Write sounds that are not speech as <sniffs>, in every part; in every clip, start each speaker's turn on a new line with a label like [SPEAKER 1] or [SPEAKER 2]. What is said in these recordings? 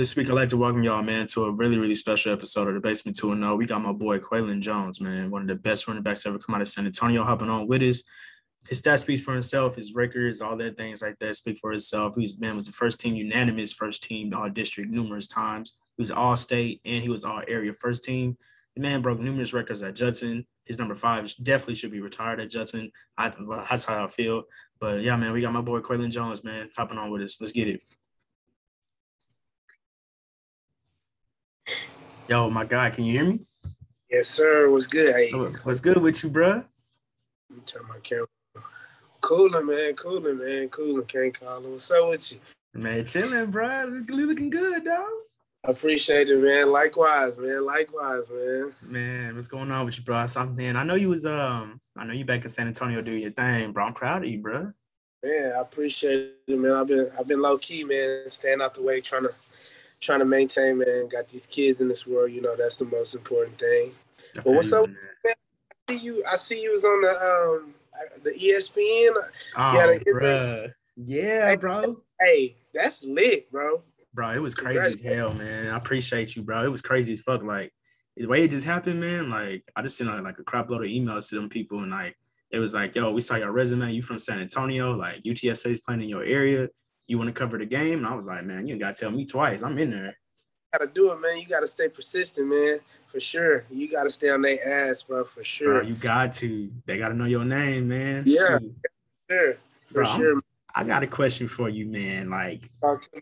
[SPEAKER 1] This week I'd like to welcome y'all, man, to a really, really special episode of the Basement 2 0. We got my boy Quaylon Jones, man, one of the best running backs ever come out of San Antonio, hopping on with us. His stats speaks for himself, his records, all that things like that speak for himself. He's man was the first team unanimous, first team all district numerous times. He was all state and he was all area first team. The man broke numerous records at Judson. His number five definitely should be retired at Judson. I that's how I feel. But yeah, man, we got my boy Quaylon Jones, man, hopping on with us. Let's get it. Yo, my God, can you hear me?
[SPEAKER 2] Yes, sir. What's good? Hey,
[SPEAKER 1] what's good with you, bro?
[SPEAKER 2] Let me turn my camera. Cooling, man. Cooling, man. Cooling. Can't call it. What's up with you?
[SPEAKER 1] Man, chilling, bro. Looking good, dog.
[SPEAKER 2] I appreciate it, man. Likewise, man. Likewise, man.
[SPEAKER 1] Man, what's going on with you, bro? Something. I know you was um, I know you back in San Antonio doing your thing, bro. I'm proud of you, bro.
[SPEAKER 2] Man, I appreciate it, man. I've been I've been low key, man, staying out the way, trying to trying to maintain, man. Got these kids in this world, you know, that's the most important thing. But what's up, man? I see you. I see you was on the um the ESPN.
[SPEAKER 1] Oh, yeah, bro. Yeah, bro.
[SPEAKER 2] Hey, that's lit, bro.
[SPEAKER 1] Bro, it was crazy as hell, man. I appreciate you, bro. It was crazy as fuck. Like the way it just happened, man. Like I just sent like a crap load of emails to them people, and like it was like, yo, we saw your resume. You from San Antonio? Like UTSA is playing in your area you want to cover the game? And I was like, man, you got to tell me twice. I'm in there.
[SPEAKER 2] Gotta do it, man. You gotta stay persistent, man. For sure. You gotta stay on their ass, bro. For sure.
[SPEAKER 1] Bro, you got to. They gotta know your name, man.
[SPEAKER 2] Yeah. Sure. For
[SPEAKER 1] bro,
[SPEAKER 2] sure.
[SPEAKER 1] I'm, I got a question for you, man. Like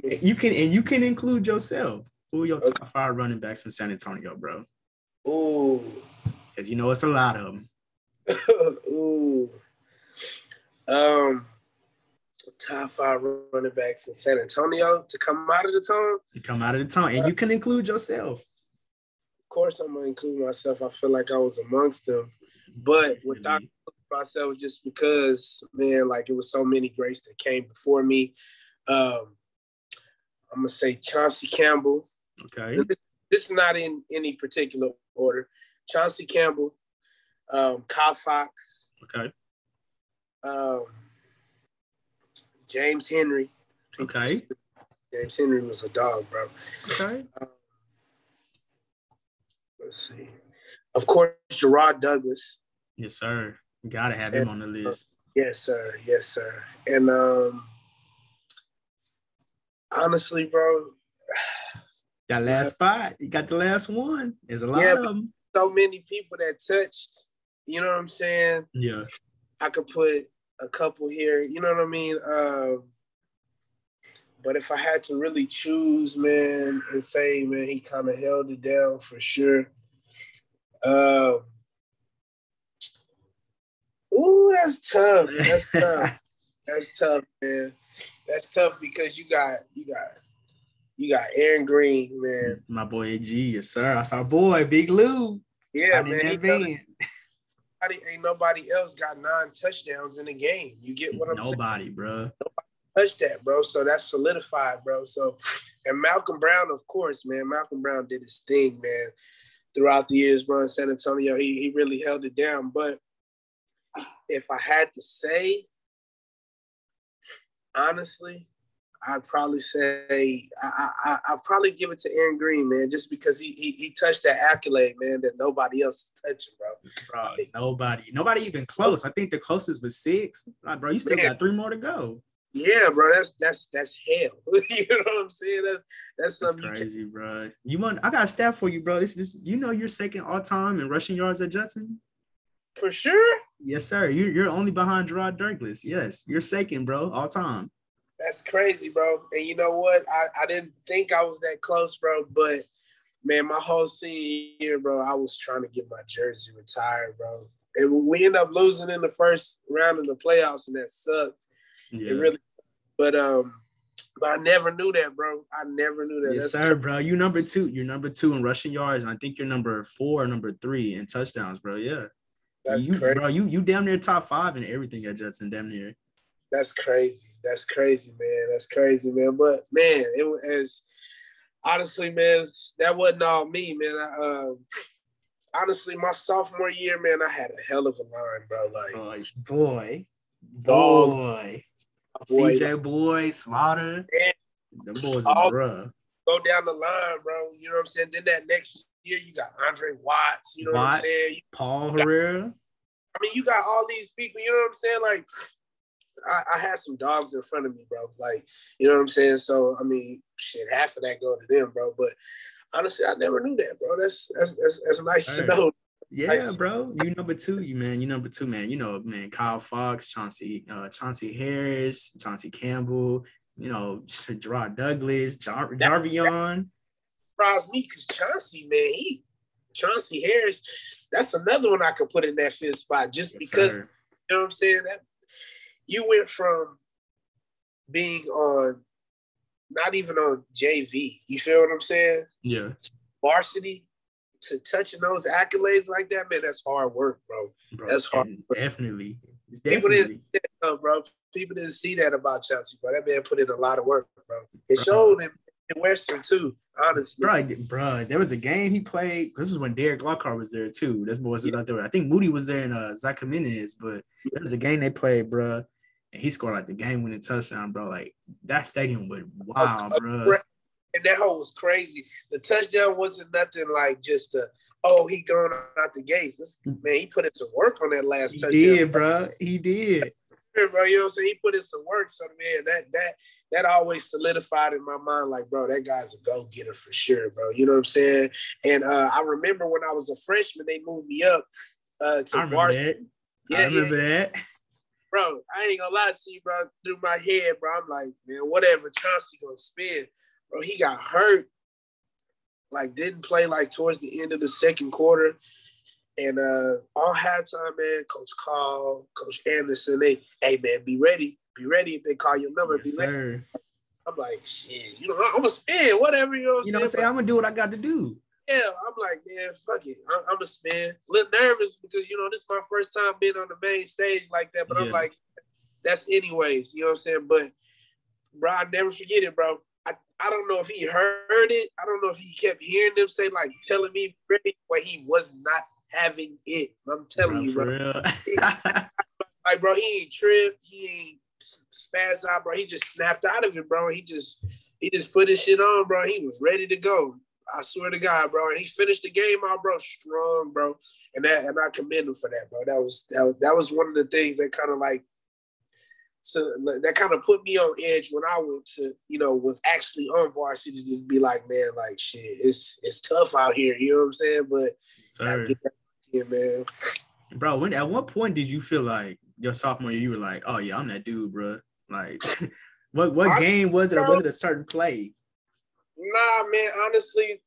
[SPEAKER 1] you can and you can include yourself. Who are your okay. top five running backs from San Antonio, bro?
[SPEAKER 2] Ooh.
[SPEAKER 1] Because you know it's a lot of them. <laughs>
[SPEAKER 2] Ooh. Um top five running backs in San Antonio to come out of the town.
[SPEAKER 1] You come out of the town, and you can include yourself.
[SPEAKER 2] Of course, I'm gonna include myself. I feel like I was amongst them, but without myself, just because man, like it was so many greats that came before me. Um, I'm gonna say Chauncey Campbell.
[SPEAKER 1] Okay.
[SPEAKER 2] This, this is not in any particular order. Chauncey Campbell, um, Kyle Fox.
[SPEAKER 1] Okay.
[SPEAKER 2] Um, James Henry.
[SPEAKER 1] Okay.
[SPEAKER 2] James Henry was a dog, bro.
[SPEAKER 1] Okay. Um,
[SPEAKER 2] let's see. Of course, Gerard Douglas.
[SPEAKER 1] Yes, sir. gotta have him on the list.
[SPEAKER 2] yes, sir. Yes, sir. And um, honestly, bro, <sighs>
[SPEAKER 1] that last spot, you got the last one. There's a lot yeah, of them.
[SPEAKER 2] So many people that touched. You know what I'm saying?
[SPEAKER 1] Yeah.
[SPEAKER 2] I could put a couple here. You know what I mean? Um, but if I had to really choose, man, and say, man, he kind of held it down for sure. Um, ooh, that's tough. That's <laughs> tough. that's tough, man. That's tough because you got you got you got Aaron Green, man.
[SPEAKER 1] My boy AG, yes sir. That's our boy, Big Lou.
[SPEAKER 2] Yeah, man nobody, ain't nobody else got nine touchdowns in a game. You get what I'm saying?
[SPEAKER 1] nobody,
[SPEAKER 2] saying?
[SPEAKER 1] bro. Nobody
[SPEAKER 2] touched that, bro. So that's solidified, bro. So, and Malcolm Brown, of course, man. Malcolm Brown did his thing, man. Throughout the years, bro, in San Antonio, he he really held it down. But if I had to say, honestly, I'd probably say I, I I probably give it to Aaron Green, man, just because he, he he touched that accolade, man, that nobody else is touching, bro.
[SPEAKER 1] Bro, nobody, nobody even close. I think the closest was six. Like, bro, you still man. got three more to go.
[SPEAKER 2] Yeah, bro, that's that's that's hell. <laughs> you know what I'm saying? That's that's something
[SPEAKER 1] that's crazy, you bro. You want? I got a stat for you, bro. This this you know you're second all time in rushing yards at Judson.
[SPEAKER 2] For sure.
[SPEAKER 1] Yes, sir. You're you're only behind Gerard Douglas. Yes, you're second, bro, all time.
[SPEAKER 2] That's crazy, bro. And you know what? I, I didn't think I was that close, bro. But man, my whole senior year, bro, I was trying to get my jersey retired, bro. And we end up losing in the first round of the playoffs, and that sucked. Yeah. It really. But um, but I never knew that, bro. I never knew that.
[SPEAKER 1] Yes, That's sir, bro. You number two. You're number two in rushing yards, and I think you're number four, number three in touchdowns, bro. Yeah.
[SPEAKER 2] That's
[SPEAKER 1] you,
[SPEAKER 2] crazy.
[SPEAKER 1] bro. You you damn near top five in everything at Judson, damn near.
[SPEAKER 2] That's crazy. That's crazy, man. That's crazy, man. But man, it was honestly, man, that wasn't all me, man. I, um, honestly, my sophomore year, man, I had a hell of a line, bro. Like,
[SPEAKER 1] boy, boy, boy, boy. CJ Boy, Slaughter, the boys, all, bruh.
[SPEAKER 2] go down the line, bro. You know what I'm saying? Then that next year, you got Andre Watts. You know Watts, what I'm saying?
[SPEAKER 1] Paul Herrera.
[SPEAKER 2] I mean, you got all these people. You know what I'm saying? Like, I, I, had some dogs in front of me, bro. Like, you know what I'm saying? So, I mean, shit, half of that go to them, bro. But honestly, I never knew that, bro. That's that's that's, that's nice to know.
[SPEAKER 1] Yeah, nice. bro. You number two, you man. You number two, man. You know, man. Kyle Fox, Chauncey, uh, Chauncey Harris, Chauncey Campbell. You know, <laughs> Gerard Douglas, Jar- Jarvion.
[SPEAKER 2] Surprised me because Chauncey, man, he Chauncey Harris. That's another one I could put in that fifth spot just yes, because sir. you know what I'm saying. That you went from being on not even on JV. You feel what I'm saying?
[SPEAKER 1] Yeah.
[SPEAKER 2] Varsity to touching those accolades like that, man, that's hard work, bro. bro that's hard.
[SPEAKER 1] Definitely.
[SPEAKER 2] It's definitely. People didn't, that, bro. People didn't see that about Chauncey, bro. That man put in a lot of work, bro. It bro. showed in, in Western too, honestly.
[SPEAKER 1] Bro, bro, there was a game he played. This was when Derek Lockhart was there too. That's boys was yeah. out there. I think Moody was there in uh Zach Jimenez, but there was a game they played, bro. And he scored like the game winning touchdown, bro. Like that stadium was wow, bro
[SPEAKER 2] and that hole was crazy. The touchdown wasn't nothing like just a oh he going out the gates. This, man, he put in some work on that last
[SPEAKER 1] he
[SPEAKER 2] touchdown.
[SPEAKER 1] Did bro? He did.
[SPEAKER 2] Bro, you know what I'm saying? He put in some work. So man, that that that always solidified in my mind, like, bro, that guy's a go-getter for sure, bro. You know what I'm saying? And uh, I remember when I was a freshman, they moved me up uh, to
[SPEAKER 1] I remember that. Yeah, I remember yeah. that. <laughs>
[SPEAKER 2] Bro, I ain't gonna lie to you, bro. Through my head, bro, I'm like, man, whatever Chauncey gonna spin bro, he got hurt. Like didn't play like towards the end of the second quarter. And uh all halftime, man, Coach Call, Coach Anderson, they, hey man, be ready. Be ready if they call your number. Yes, be ready. Sir. I'm like, shit, you know, I'm gonna spin, whatever, you know what
[SPEAKER 1] I'm You know what I'm saying? I'm gonna do what I got to do.
[SPEAKER 2] Yeah, I'm like, man, fuck it. I'm, I'm a spin. A little nervous because you know this is my first time being on the main stage like that. But yeah. I'm like, that's anyways, you know what I'm saying? But bro, I never forget it, bro. I I don't know if he heard it. I don't know if he kept hearing them say like telling me but he was not having it. I'm telling you, bro. <laughs> like, bro, he ain't tripped. He ain't spazzed out, bro. He just snapped out of it, bro. He just he just put his shit on, bro. He was ready to go. I swear to God, bro. And he finished the game out, bro, strong, bro. And that and I commend him for that, bro. That was that, that was one of the things that kind of like so that kind of put me on edge when I went to, you know, was actually on varsity to be like, man, like shit, it's it's tough out here. You know what I'm saying? But Sorry.
[SPEAKER 1] Man. Bro, when at what point did you feel like your sophomore year you were like, oh yeah, I'm that dude, bro? Like, <laughs> what what I, game was it, or was it a certain play?
[SPEAKER 2] Nah, man. Honestly,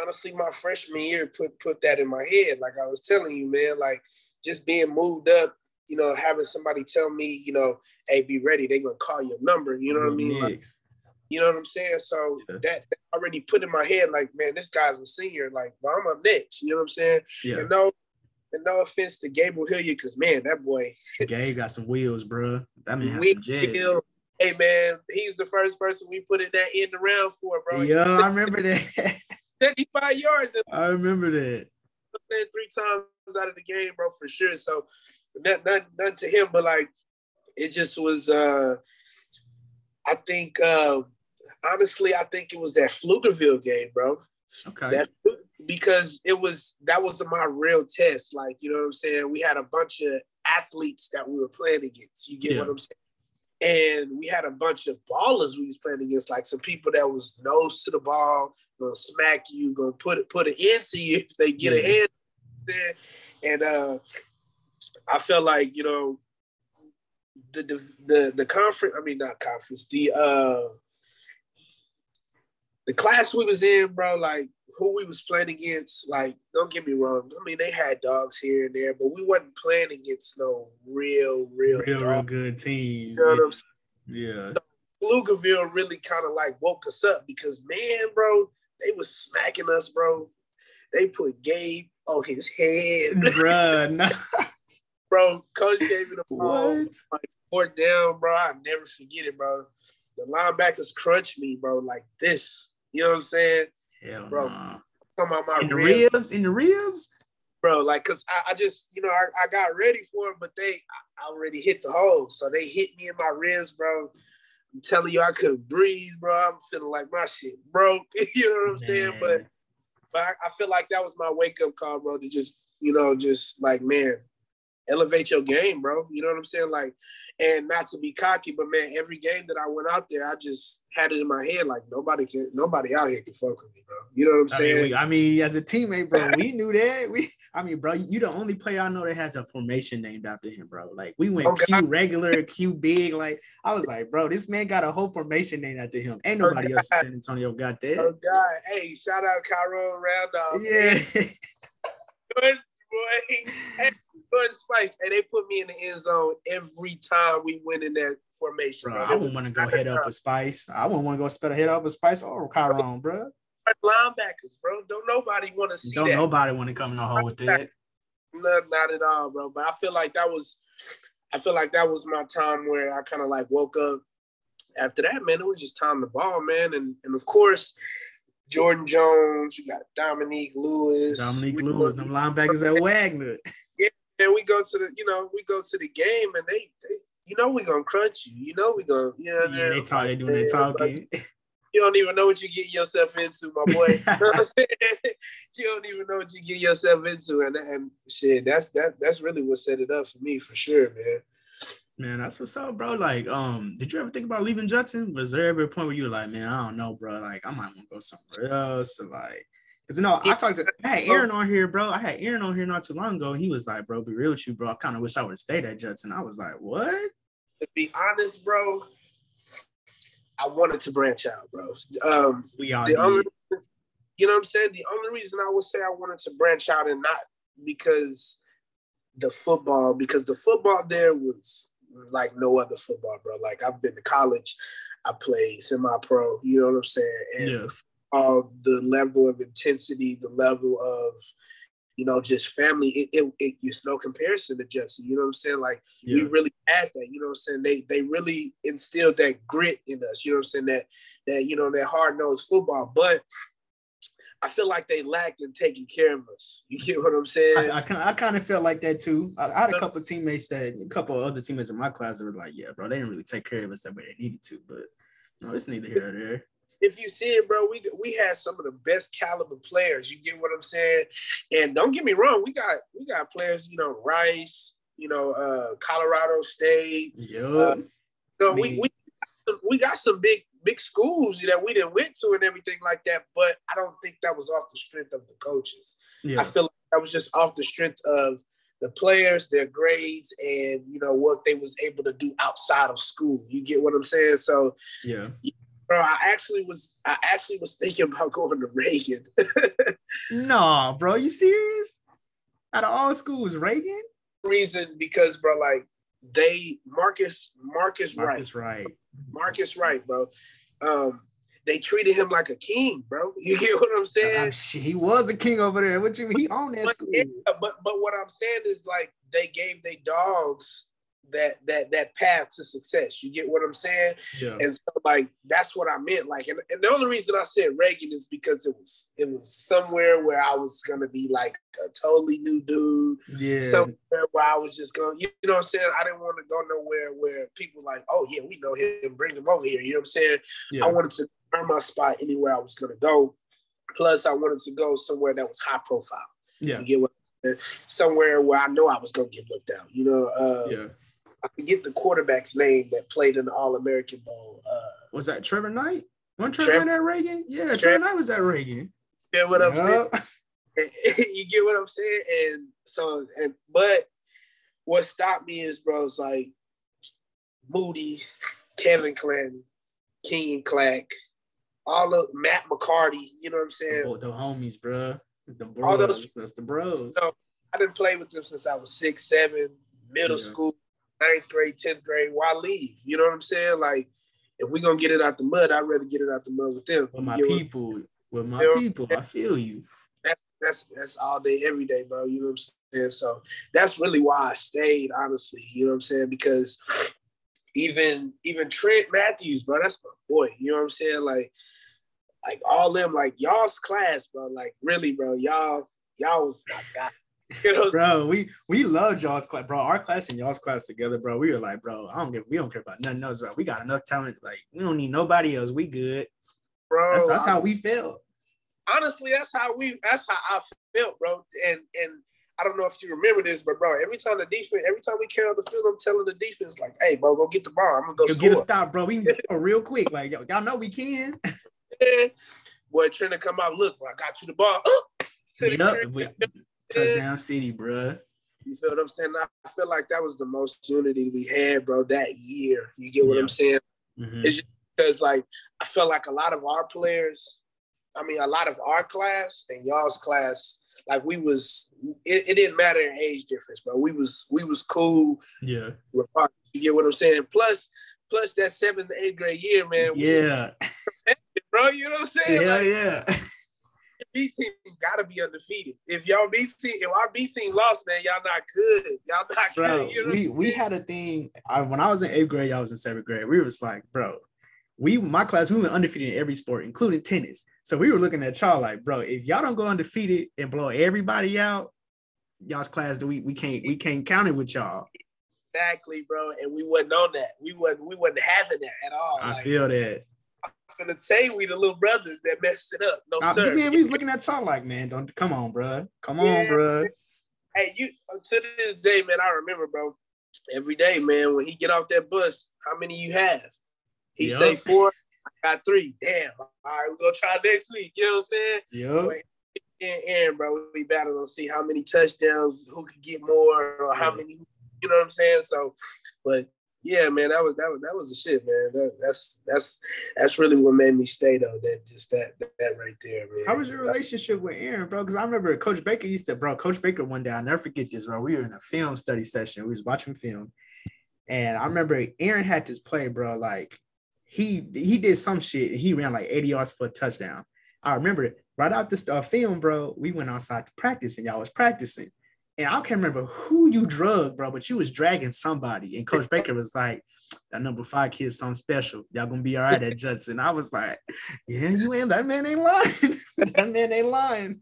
[SPEAKER 2] honestly, my freshman year put put that in my head. Like I was telling you, man. Like just being moved up you know, having somebody tell me, you know, hey, be ready, they're gonna call your number. You know what I mean? Like, you know what I'm saying? So yeah. that, that, already put in my head, like, man, this guy's a senior. Like, well, I'm up next. You know what I'm saying? Yeah. And no, and no offense to Gabriel Hilliard, because man, that boy.
[SPEAKER 1] Gabe got some wheels, bro. That man has some jets.
[SPEAKER 2] Hey man, he's the first person we put in that end around for, bro.
[SPEAKER 1] Yeah, I <laughs> remember that.
[SPEAKER 2] 75 yards. <laughs>
[SPEAKER 1] I remember that.
[SPEAKER 2] Three times out of the game, bro, for sure. So not, not, not to him, but like it just was. uh I think uh, honestly, I think it was that Pflugerville game, bro.
[SPEAKER 1] Okay.
[SPEAKER 2] That, because it was that was my real test. Like you know what I'm saying. We had a bunch of athletes that we were playing against. You get yeah. what I'm saying. And we had a bunch of ballers we was playing against, like some people that was nose to the ball, gonna smack you, gonna put it put it into you <laughs> if they get yeah. ahead. And uh, I felt like you know the the the, the conference. I mean, not conference. The uh the class we was in, bro. Like who we was playing against. Like, don't get me wrong. I mean, they had dogs here and there, but we wasn't playing against no real, real,
[SPEAKER 1] real, real good teams. You know yeah. So,
[SPEAKER 2] Pflugerville really kind of like woke us up because man, bro, they was smacking us, bro. They put Gabe on his head, <laughs>
[SPEAKER 1] bruh. <laughs>
[SPEAKER 2] Bro. Coach gave me the ball. Like fourth down, bro. I never forget it, bro. The linebackers crunch me, bro, like this. You know what I'm saying?
[SPEAKER 1] Hell
[SPEAKER 2] bro.
[SPEAKER 1] Nah.
[SPEAKER 2] Talking about my
[SPEAKER 1] in the ribs. ribs, in the ribs,
[SPEAKER 2] bro. Like, cause I, I just, you know, I, I, got ready for it, but they I already hit the hole, so they hit me in my ribs, bro. I'm telling you, I couldn't breathe, bro. I'm feeling like my shit broke. <laughs> you know what I'm man. saying? But but I, I feel like that was my wake up call, bro, to just you know just like man, elevate your game, bro. You know what I'm saying? Like, and not to be cocky, but man, every game that I went out there, I just had it in my head like nobody can, nobody out here can fuck with me, bro. You know what I'm saying?
[SPEAKER 1] I mean, we, I mean as a teammate, bro, we knew that. We, I mean, bro, you the only player I know that has a formation named after him, bro. Like, we went okay. Q regular, Q big. Like, I was like, bro, this man got a whole formation named after him. Ain't oh, nobody oh, else in San Antonio got that.
[SPEAKER 2] Oh God, hey, shout out Cairo Randolph.
[SPEAKER 1] Yeah. <laughs>
[SPEAKER 2] Good boy. Hey, Jordan Spice, and they put me in the end zone every time we went in that formation.
[SPEAKER 1] Bro. I wouldn't want to go head up with Spice. I wouldn't want to go spell a head up with Spice or Chiron, bro.
[SPEAKER 2] Linebackers, bro. Don't nobody want to see
[SPEAKER 1] Don't
[SPEAKER 2] that.
[SPEAKER 1] nobody want to come in the hole with that.
[SPEAKER 2] No, not at all, bro. But I feel like that was, I feel like that was my time where I kind of like woke up. After that, man, it was just time to ball, man, and and of course, Jordan Jones, you got Dominique Lewis.
[SPEAKER 1] Dominique Lewis, them linebackers at <laughs> Wagner.
[SPEAKER 2] Yeah, and we go to the, you know, we go to the game and they, they you know, we gonna crunch you. You know, we gonna, you know,
[SPEAKER 1] yeah, they talk, they doing their talking. <laughs>
[SPEAKER 2] You don't even know what you get yourself into, my boy. <laughs> you don't even know what you get yourself into, and and shit, that's that that's really what set it up for me for sure, man.
[SPEAKER 1] Man, that's what's up, bro. Like, um, did you ever think about leaving Judson? Was there ever a point where you were like, man, I don't know, bro. Like, I might want to go somewhere else, or like, Cause know, I talked to I had Aaron on here, bro. I had Aaron on here not too long ago. He was like, bro, be real with you, bro. I kind of wish I would have stayed at Judson. I was like, what?
[SPEAKER 2] To be honest, bro, I wanted to branch out, bro. Um,
[SPEAKER 1] we all
[SPEAKER 2] the only, you know what I'm saying? The only reason I would say I wanted to branch out and not because the football, because the football there was like no other football, bro. Like I've been to college, I played semi-pro, you know what I'm saying? And yeah uh, the level of intensity, the level of, you know, just family, it, it, it it's no comparison to Jesse. You know what I'm saying? Like yeah. we really had that. You know what I'm saying? They they really instilled that grit in us. You know what I'm saying? That that you know that hard nosed football, but. I feel like they lacked in taking care of us. You get what I'm saying?
[SPEAKER 1] I, I, I kind of felt like that too. I, I, had a couple teammates that, a couple other teammates in my class that were like, "Yeah, bro, they didn't really take care of us the way they needed to." But no, it's neither here nor there
[SPEAKER 2] if you see it, bro, we we had some of the best caliber players. You get what I'm saying? And don't get me wrong, we got we got players, you know, Rice, you know, uh, Colorado State.
[SPEAKER 1] Yeah. Uh,
[SPEAKER 2] you know, we, we we got some big big schools that we didn't went to and everything like that. But I don't think that was off the strength of the coaches. Yeah. I feel like that was just off the strength of the players, their grades, and you know what they was able to do outside of school. You get what I'm saying? So
[SPEAKER 1] yeah,
[SPEAKER 2] Bro, I actually was I actually was thinking about going to Reagan. <laughs>
[SPEAKER 1] no, bro, you serious? Out of all schools, Reagan?
[SPEAKER 2] Reason because bro, like they Marcus Marcus,
[SPEAKER 1] Marcus Wright.
[SPEAKER 2] Marcus Wright, bro. Um, they treated him like a king, bro. <laughs> You get what I'm saying?
[SPEAKER 1] I'm, he was a king over there. What you he owned that
[SPEAKER 2] but,
[SPEAKER 1] school?
[SPEAKER 2] Yeah, but but what I'm saying is like they gave their dogs that that that path to success. You get what I'm saying?
[SPEAKER 1] Yeah.
[SPEAKER 2] And so like that's what I meant. Like, and, and the only reason I said Reagan is because it was it was somewhere where I was gonna be like a totally new dude.
[SPEAKER 1] Yeah.
[SPEAKER 2] Somewhere where I was just going, you know what I'm saying? I didn't want to go nowhere where people like, oh yeah, we know him, bring him over here. You know what I'm saying? Yeah. I wanted to earn my spot anywhere I was gonna go. Plus, I wanted to go somewhere that was high profile.
[SPEAKER 1] Yeah.
[SPEAKER 2] You get what somewhere where I know I was gonna get looked out. You know, uh,
[SPEAKER 1] yeah.
[SPEAKER 2] I forget the quarterback's name that played in the All American Bowl. Uh,
[SPEAKER 1] was that Trevor Knight? One Trevor, Trevor at Reagan? Yeah, Trevor, Trevor Knight was at Reagan.
[SPEAKER 2] Yeah, what I'm saying. <laughs> <laughs> you get what I'm saying, and so and but what stopped me is, bro, it's like Moody, Kevin Clanton, King Clack, all of Matt McCarty. You know what I'm saying?
[SPEAKER 1] The, the homies, bro. The bros. All those, that's the bros.
[SPEAKER 2] So I didn't play with them since I was six, seven, middle yeah. school ninth grade, tenth grade, why leave? You know what I'm saying? Like, if we're gonna get it out the mud, I'd rather get it out the mud with them.
[SPEAKER 1] With my people, with my you know, people, I feel you.
[SPEAKER 2] That's that's that's all day, every day, bro. You know what I'm saying? So that's really why I stayed, honestly. You know what I'm saying? Because even even Trent Matthews, bro, that's my boy. You know what I'm saying? Like, like all them, like y'all's class, bro. Like really, bro, y'all y'all was my guy. <laughs> You know,
[SPEAKER 1] bro, we we love y'all's class, bro. Our class and y'all's class together, bro. We were like, bro, I don't give, we don't care about nothing else, bro. We got enough talent. Like, we don't need nobody else. We good.
[SPEAKER 2] bro.
[SPEAKER 1] That's that's how we felt.
[SPEAKER 2] honestly, that's how we. That's how I felt, bro. And and I don't know if you remember this, but bro, every time the defense, every time we came out the field, I'm telling the defense like, "Hey, bro, go get the ball. I'm gonna go
[SPEAKER 1] Yo,
[SPEAKER 2] score."
[SPEAKER 1] get a stop, bro. We need to score real quick. Like, yo, y'all know we can.
[SPEAKER 2] Yeah. <laughs> <laughs> Boy, trying to come out. Look, bro, I got you the ball. To the
[SPEAKER 1] Yup, we- touchdown city, bro.
[SPEAKER 2] You feel what I'm saying? I feel like that was the most unity we had, bro, that year. You get what
[SPEAKER 1] Yeah.
[SPEAKER 2] I'm saying?
[SPEAKER 1] Mhm.
[SPEAKER 2] It's just because like I felt like a lot of our players, I mean, a lot of our class and y'all's class, like we was, it, it didn't matter in age difference, bro. We was we was cool.
[SPEAKER 1] Yeah.
[SPEAKER 2] You get what I'm saying? Plus, plus that seventh, eighth grade year, man.
[SPEAKER 1] yeah, <laughs>
[SPEAKER 2] bro. You know what I'm saying?
[SPEAKER 1] yeah,
[SPEAKER 2] Like,
[SPEAKER 1] yeah. <laughs>
[SPEAKER 2] B team gotta be undefeated. If y'all B team, if our B team lost, man, y'all not good. Y'all not
[SPEAKER 1] bro.
[SPEAKER 2] good. You know
[SPEAKER 1] we we had a thing I, when I was in eighth grade. I was in seventh grade. We was like, bro, we my class we went undefeated in every sport, including tennis. So we were looking at y'all like, bro, if y'all don't go undefeated and blow everybody out, y'all's class we we can't we can't count it with y'all.
[SPEAKER 2] exactly, bro. And we wasn't on that. We wasn't we wasn't having that at all.
[SPEAKER 1] I
[SPEAKER 2] Like,
[SPEAKER 1] feel that.
[SPEAKER 2] I'm gonna say we the little brothers that messed it up. No sir.
[SPEAKER 1] we was looking at y'all like, man, don't come on, bro. Come on,
[SPEAKER 2] Yeah.
[SPEAKER 1] bro.
[SPEAKER 2] Hey, you to this day, man. I remember, bro. Every day, man. When he get off that bus, how many you have? He
[SPEAKER 1] Yup.
[SPEAKER 2] say four. I got three. Damn. All right, we gonna try next week. You know what I'm saying?
[SPEAKER 1] Yeah.
[SPEAKER 2] And Aaron, bro, we battled to see how many touchdowns, who could get more, or how many. You know what I'm saying? So, but yeah, man, that was that was that was the shit, man. That, that's that's that's really what made me stay though. That just that that right there, man.
[SPEAKER 1] How was your relationship with Aaron, bro? Because I remember Coach Baker used to, bro. Coach Baker one day, I'll never forget this, bro. We were in a film study session. We was watching film, and I remember Aaron had this play, bro. Like he he did some shit. And he ran like 80 yards for a touchdown. I remember it right after the uh, film, bro. We went outside to practice, and y'all was practicing. And I can't remember who you drug, bro, but you was dragging somebody. And Coach <laughs> Baker was like, that number five kid's something special. Y'all gonna be all right at Judson. I was like, yeah, you ain't that man ain't lying. <laughs> that man ain't lying.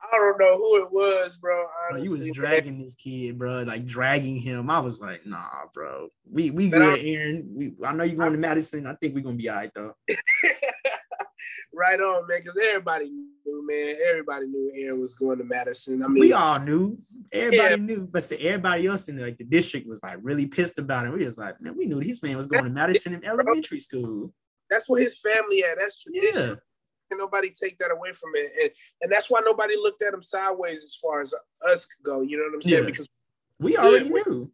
[SPEAKER 2] I don't know who it was, bro.
[SPEAKER 1] Bro, you was dragging this kid, bro, like dragging him. I was like, nah, bro. We we
[SPEAKER 2] Man,
[SPEAKER 1] good,
[SPEAKER 2] I-
[SPEAKER 1] Aaron. We I know you're going to Madison. I think we're gonna be all right though. <laughs>
[SPEAKER 2] right on, man. Because everybody knew, man. Everybody knew Aaron was going to Madison. I mean,
[SPEAKER 1] we all knew. Everybody
[SPEAKER 2] Yeah.
[SPEAKER 1] knew, but see, everybody else in like the district was like really pissed about it. We just like, man, we knew this man was going to Madison in elementary school.
[SPEAKER 2] that's what his family had. That's tradition.
[SPEAKER 1] Yeah,
[SPEAKER 2] and nobody take that away from it. And, and that's why nobody looked at him sideways as far as us go. You know what I'm saying?
[SPEAKER 1] Yeah.
[SPEAKER 2] Because
[SPEAKER 1] we already
[SPEAKER 2] we-
[SPEAKER 1] knew.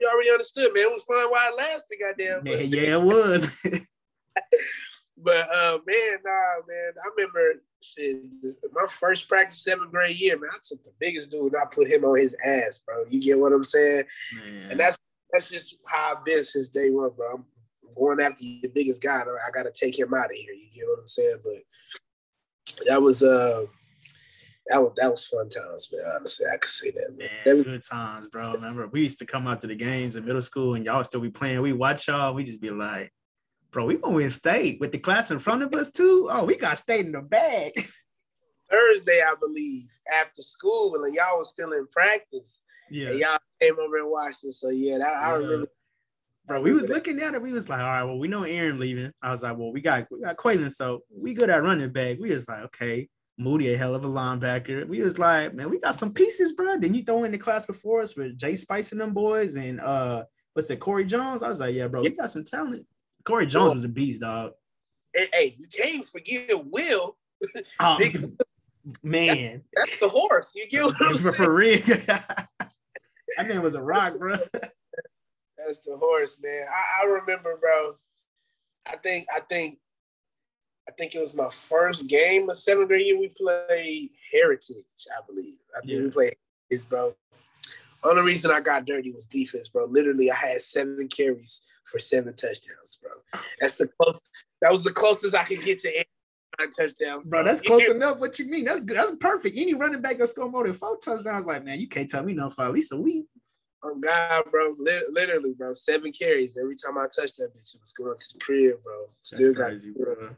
[SPEAKER 2] you already understood, man. It was fun while it lasted, goddamn.
[SPEAKER 1] Yeah, yeah, it was. <laughs>
[SPEAKER 2] but uh, man, nah, man. I remember shit. My first practice, seventh grade year, man. I took the biggest dude. and I put him on his ass, bro. You get what I'm saying?
[SPEAKER 1] Man.
[SPEAKER 2] And that's that's just how I've been since day one, bro. I'm going after the biggest guy. I got to take him out of here. You get what I'm saying? But that was uh that was that was fun times, man. Honestly, I could say that, man.
[SPEAKER 1] Man,
[SPEAKER 2] was-
[SPEAKER 1] good times, bro. Remember, we used to come out to the games in middle school and y'all still be playing. We watch y'all, we just be like, bro, we gonna win state with the class in front of us too. Oh, we got state in the bag. <laughs>
[SPEAKER 2] Thursday, I believe, after school, when y'all was still in practice,
[SPEAKER 1] Yeah.
[SPEAKER 2] and y'all came over and watched it. So yeah, that, I remember.
[SPEAKER 1] Bro, we was looking at it. We was like, all right, well, we know Aaron leaving. I was like, well, we got we got Quaylen, so we good at running back. We was like, okay, Moody a hell of a linebacker. We was like, man, we got some pieces, bro. Then you throw in the class before us with Jay Spice and them boys and uh what's it, Corey Jones? I was like, yeah, bro, we got some talent. Corey Jones was a beast, dog.
[SPEAKER 2] And, hey, you can't forget Will. <laughs>
[SPEAKER 1] Um, <laughs>
[SPEAKER 2] Big-
[SPEAKER 1] man,
[SPEAKER 2] That's the horse. You get what I'm <laughs>
[SPEAKER 1] for,
[SPEAKER 2] saying?
[SPEAKER 1] for real. that man was a rock, bro.
[SPEAKER 2] That's the horse, man. I, I remember, bro. I think I think I think it was my first game of seventh grade year. We played Heritage, I believe. I think we
[SPEAKER 1] Yeah.
[SPEAKER 2] played Heritage, bro. Only reason I got dirty was defense, bro. Literally, I had seven carries for seven touchdowns, bro. That's the close. That was the closest I could get to nine touchdowns,
[SPEAKER 1] Bro, that's close <laughs> enough. What you mean? That's good. That's perfect. Any running back that score more than four touchdowns, like man, you can't tell me no for at least a week.
[SPEAKER 2] Oh God, bro! Li- literally, bro. Seven carries every time I touched that bitch. It was going to the crib, bro. Still got.
[SPEAKER 1] crazy, bro.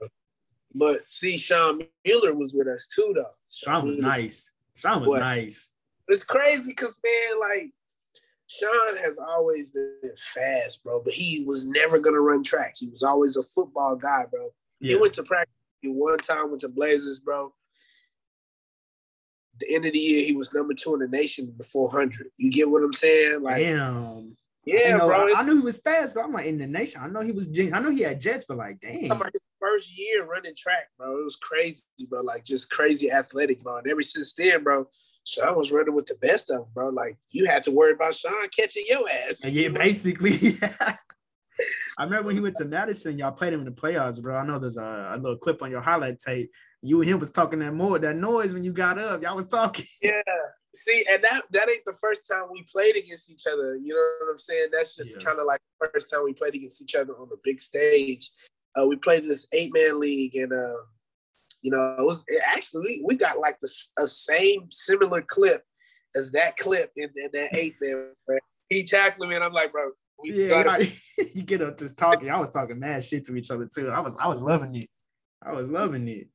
[SPEAKER 2] But see, Sean Mueller was with us too, though.
[SPEAKER 1] Sean was
[SPEAKER 2] Mueller-
[SPEAKER 1] nice. Sean was
[SPEAKER 2] What?
[SPEAKER 1] nice.
[SPEAKER 2] It's crazy because man, like Sean has always been fast, bro, but he was never gonna run track. He was always a football guy, bro. Yeah. He went to practice one time with the Blazers, bro. The end of the year, he was number two in the nation in the 400. You get what I'm saying? Like,
[SPEAKER 1] damn.
[SPEAKER 2] Yeah,
[SPEAKER 1] know,
[SPEAKER 2] bro.
[SPEAKER 1] I knew he was fast, but I'm like in the nation. I know he was. I know he had jets, but like, damn.
[SPEAKER 2] His first year running track, bro. It was crazy, bro. Like just crazy athletic, bro. And ever since then, bro, Sean was running with the best of them, bro. Like you had to worry about Sean catching your ass.
[SPEAKER 1] Yeah, basically. <laughs> I remember when he went to Madison, y'all played him in the playoffs, bro. I know there's a, a, little clip on your highlight tape. You and him was talking that more, that noise when you got up. Y'all was talking. <laughs>
[SPEAKER 2] Yeah. See, and that that ain't the first time we played against each other. You know what I'm saying? That's just yeah. kind of like the first time we played against each other on the big stage. Uh, we played in this eight man league, and uh, you know, it was it actually we got like the a same similar clip as that clip in, in that eight man. He tackled me, and I'm like, bro,
[SPEAKER 1] we yeah, <laughs> you get up just talking. I was talking mad shit to each other too. I was I was loving it. I was loving it.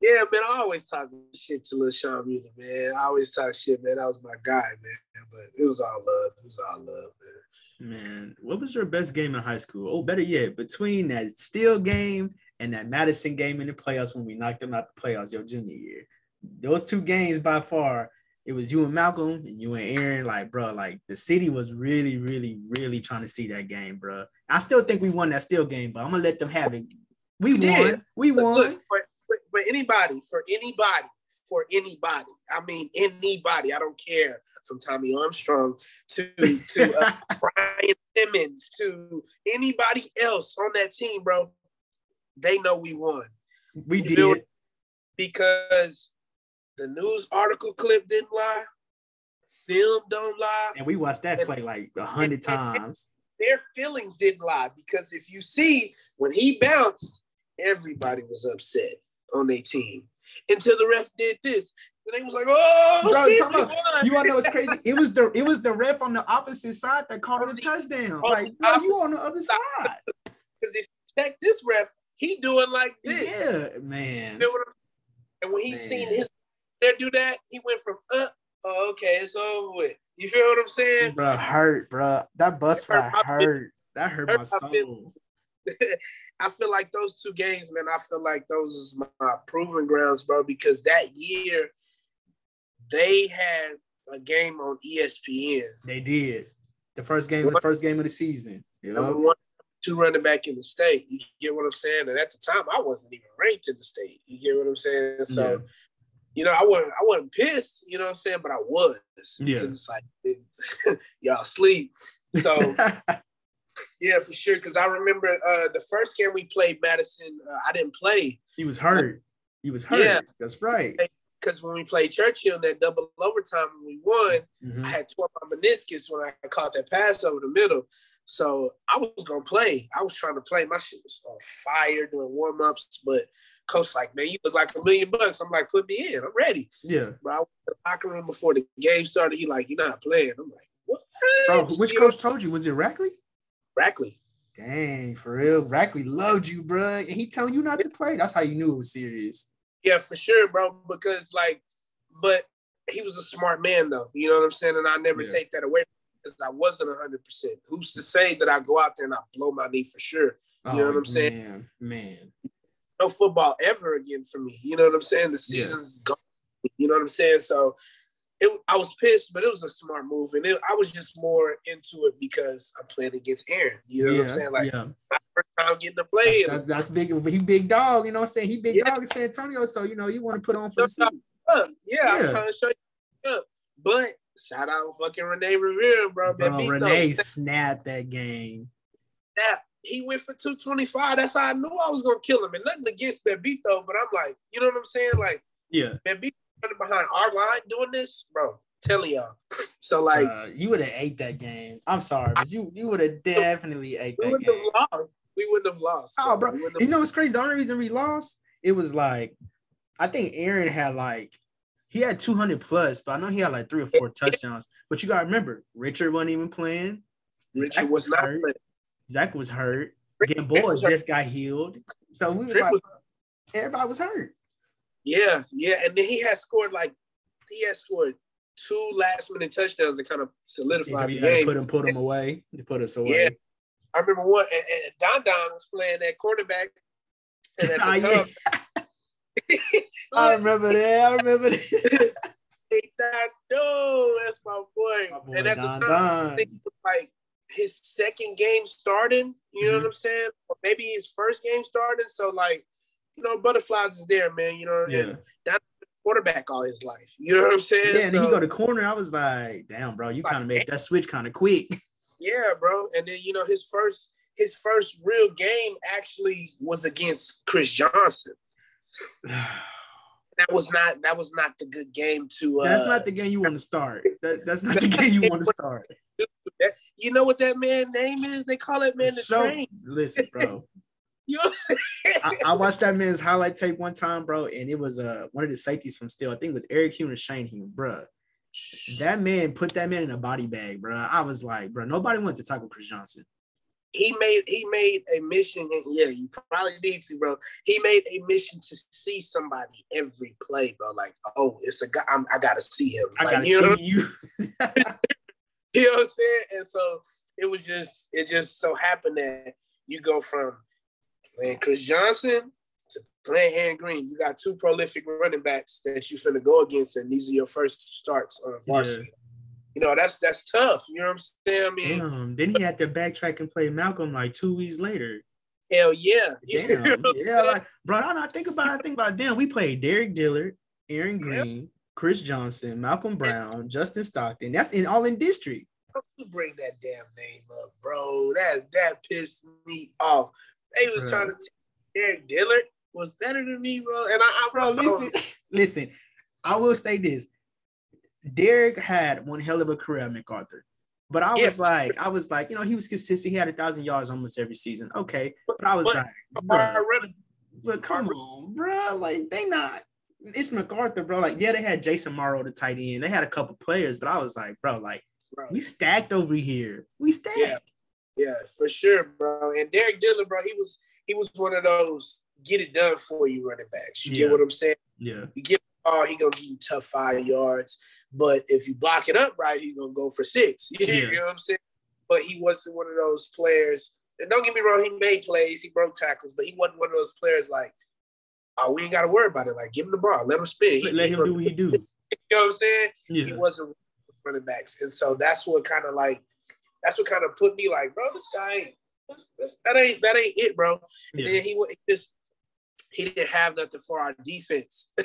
[SPEAKER 2] Yeah, man. I always talk shit to Lil Sean Mueller, man. I always talk shit, man. That was my guy, man. But it was all love. It was all love,
[SPEAKER 1] man. Man, what was your best game in high school? Oh, better yet, between that Steele game and that Madison game in the playoffs when we knocked them out the playoffs your junior year. Those two games by far it was you and Malcolm and you and Aaron. Like, bro, like the city was really, really, really trying to see that game, bro. I still think we won that Steele game, but I'm gonna let them have it. We, we won. Did. We won. Look,
[SPEAKER 2] for, for anybody, for anybody, for anybody. I mean, anybody. I don't care from Tommy Armstrong to to uh, <laughs> Brian Simmons to anybody else on that team, bro. They know we won.
[SPEAKER 1] We you did
[SPEAKER 2] because the news article clip didn't lie. Film don't lie.
[SPEAKER 1] And we watched that play like a hundred times.
[SPEAKER 2] Their feelings didn't lie because if you see when he bounced, everybody was upset on their team until the ref did this. And they was like, "Oh, Bro,
[SPEAKER 1] about, you all know what's <laughs> crazy? It was the it was the ref on the opposite side that called it a touchdown. Like, bro, you on the other side.
[SPEAKER 2] Because if you check this ref, he doing like this.
[SPEAKER 1] Yeah, man.
[SPEAKER 2] And when he man. seen his there do that, he went from uh, oh, okay, it's over with. You feel what I'm saying?
[SPEAKER 1] Bro, hurt, bro. That bus ride hurt. That hurt, hurt my soul. <laughs>
[SPEAKER 2] I feel like those two games, man. I feel like those is my, my proving grounds, bro. Because that year, they had a game on ESPN.
[SPEAKER 1] They did. The first game, the first game of the season. You know,
[SPEAKER 2] one, two running back in the state. You get what I'm saying? And at the time, I wasn't even ranked in the state. You get what I'm saying? So. Yeah you know, I wasn't I wasn't pissed, you know what I'm saying, but I was
[SPEAKER 1] yeah.
[SPEAKER 2] because it's like it, <laughs> y'all sleep. So <laughs> yeah, for sure. Because I remember uh, the first game we played Madison, uh, I didn't play.
[SPEAKER 1] He was hurt. He was hurt. Yeah, that's right.
[SPEAKER 2] Because when we played Churchill in that double overtime and we won, mm-hmm. I had torn my meniscus when I caught that pass over the middle. So I was gonna play. I was trying to play. My shit was on fire doing warm ups, but coach like, man, you look like a million bucks. I'm like, put me in. I'm ready.
[SPEAKER 1] Yeah.
[SPEAKER 2] But I went to the locker room before the game started. He like, you're not playing. I'm like, what?
[SPEAKER 1] Bro, which coach told you? Was it Rackley?
[SPEAKER 2] Rackley.
[SPEAKER 1] Dang, for real. Rackley loved you, bro. And he telling you not to play. That's how you knew it was serious.
[SPEAKER 2] Yeah, for sure, bro. Because like, but he was a smart man though. You know what I'm saying? And I never yeah. take that away because I wasn't hundred percent. Who's to say that I go out there and I blow my knee for sure? You oh, know what I'm saying?
[SPEAKER 1] Man, man
[SPEAKER 2] no football ever again for me. You know what I'm saying? The season's yeah. gone. You know what I'm saying? So it, I was pissed, but it was a smart move, and it, I was just more into it because I'm playing against Aaron. You know yeah, what I'm saying? Like yeah. my first time getting to play.
[SPEAKER 1] That's, that's, that's, big. He big dog. You know what I'm saying? He big yeah. dog in San Antonio, so you know you want to put on for the.
[SPEAKER 2] Yeah, yeah, I'm trying to show you. But shout out fucking Rene Rivera, bro.
[SPEAKER 1] bro Rene snapped that game.
[SPEAKER 2] Yeah, he went for 225. That's how I knew I was gonna kill him. And nothing against Bebito, but I'm like, you know what I'm saying? Like,
[SPEAKER 1] yeah,
[SPEAKER 2] Bebito running behind our line doing this, bro. Tell y'all. <sniffs> So like,
[SPEAKER 1] uh, you would have ate that game. I'm sorry, but you you would have definitely ate
[SPEAKER 2] that
[SPEAKER 1] game.
[SPEAKER 2] Have lost. We wouldn't have lost.
[SPEAKER 1] Oh, bro. You know what's crazy? The only reason we lost, it was like, I think Aaron had like he had 200 plus, but I know he had like three or four touchdowns. But you gotta remember, Richard wasn't even playing.
[SPEAKER 2] Richard Zach was not hurt. playing.
[SPEAKER 1] Zach was hurt. Gamboa just got healed. So we was like, everybody was hurt.
[SPEAKER 2] Yeah, yeah. And then he had scored like he had scored two last minute touchdowns that kind of solidified
[SPEAKER 1] Yeah,
[SPEAKER 2] the game.
[SPEAKER 1] put him, put him away. They put us away.
[SPEAKER 2] Yeah. I remember one, and, and Don Don was playing that quarterback. And at <laughs>
[SPEAKER 1] Ah,
[SPEAKER 2] the time, <laughs>
[SPEAKER 1] I remember that. I remember that.
[SPEAKER 2] Hey, Don, no, that's my boy.
[SPEAKER 1] My boy
[SPEAKER 2] and at the
[SPEAKER 1] Don
[SPEAKER 2] time, I think it was like his second game starting. You know
[SPEAKER 1] Mhm.
[SPEAKER 2] what I'm saying? Or maybe his first game starting. So like, you know, butterflies is there, man. You know,
[SPEAKER 1] Yeah.
[SPEAKER 2] and that quarterback all his life. You know what I'm saying?
[SPEAKER 1] Yeah, and then he
[SPEAKER 2] So-
[SPEAKER 1] go to corner. I was like, damn, bro, you kind of made that switch kind of quick. <laughs>
[SPEAKER 2] Yeah, bro. And then you know his first his first real game actually was against Chris Johnson. <sighs> <sighs> <sighs> That was not that was not the good game to. Uh,
[SPEAKER 1] That's not the game you want to start. That, that's not the game you want to start.
[SPEAKER 2] you know what that man name is? They call that man the
[SPEAKER 1] So,
[SPEAKER 2] train.
[SPEAKER 1] listen, bro. <laughs>
[SPEAKER 2] You know I'm?
[SPEAKER 1] I, I watched that man's highlight tape one time, bro, and it was uh one of the safeties from Steele. I think it was Eric Hume or Shane Hume, bro. That man put that man in a body bag, bro. I was like, bro, nobody wanted to tackle Chris Johnson.
[SPEAKER 2] He made he made a mission and yeah you probably need to bro he made a mission to see somebody every play bro like oh it's a guy I'm, i gotta see him
[SPEAKER 1] I
[SPEAKER 2] Like,
[SPEAKER 1] gotta
[SPEAKER 2] you know,
[SPEAKER 1] see you. <laughs>
[SPEAKER 2] you know what i'm saying and so it was just it just so happened that you go from playing chris johnson to playing Aaron Green. You got two prolific running backs that you finna go against, and these are your first starts on varsity. You know, that's that's tough. You know what I'm saying? I mean,
[SPEAKER 1] Damn. Then he had to backtrack and play Malcolm like two weeks later.
[SPEAKER 2] hell yeah. You <laughs> know
[SPEAKER 1] Damn. yeah, like bro, I don't think about it. I think about damn, we played Derek Dillard, Aaron. Green, Chris Johnson, Malcolm Brown, Justin Stockton. That's in all in district.
[SPEAKER 2] you bring that damn name up, bro. That that pissed me off. They was
[SPEAKER 1] Bruh.
[SPEAKER 2] trying to tell Derek Dillard was better than me, bro. And I, I
[SPEAKER 1] Bro, listen, <laughs> listen. I will say this. Derek had one hell of a career at MacArthur. But I
[SPEAKER 2] Yeah.
[SPEAKER 1] was like, I was like, you know, he was consistent. He had a thousand yards almost every season. Okay. But I was
[SPEAKER 2] But-
[SPEAKER 1] like,
[SPEAKER 2] Hard
[SPEAKER 1] bro,
[SPEAKER 2] running.
[SPEAKER 1] but come on, bro. Like, they not. It's MacArthur, bro. Like, yeah, they had Jason Morrow, the tight end. They had a couple players, but I was like, bro, like,
[SPEAKER 2] bro.
[SPEAKER 1] we stacked over here. We stacked.
[SPEAKER 2] Yeah. Yeah, for sure, bro. And Derek Dillard, bro, he was he was one of those get it done for you running backs. You
[SPEAKER 1] Yeah.
[SPEAKER 2] get what I'm saying?
[SPEAKER 1] Yeah.
[SPEAKER 2] You get oh, he gonna give you tough five yards, but if you block it up right, he's gonna go for six. <laughs> You
[SPEAKER 1] Yeah.
[SPEAKER 2] know what I'm saying? But he wasn't one of those players. And don't get me wrong, he made plays, he broke tackles, but he wasn't one of those players like, oh, we ain't got to worry about it. Like, give him the ball, let him spin. He-
[SPEAKER 1] Let, him do what he do. <laughs>
[SPEAKER 2] You know what I'm saying? He wasn't running backs, and so that's what kind of like, that's what kind of put me like, bro, this guy, ain't, this, this, that ain't that ain't it, bro. And
[SPEAKER 1] Yeah.
[SPEAKER 2] then he he just he didn't have nothing for our defense. <laughs>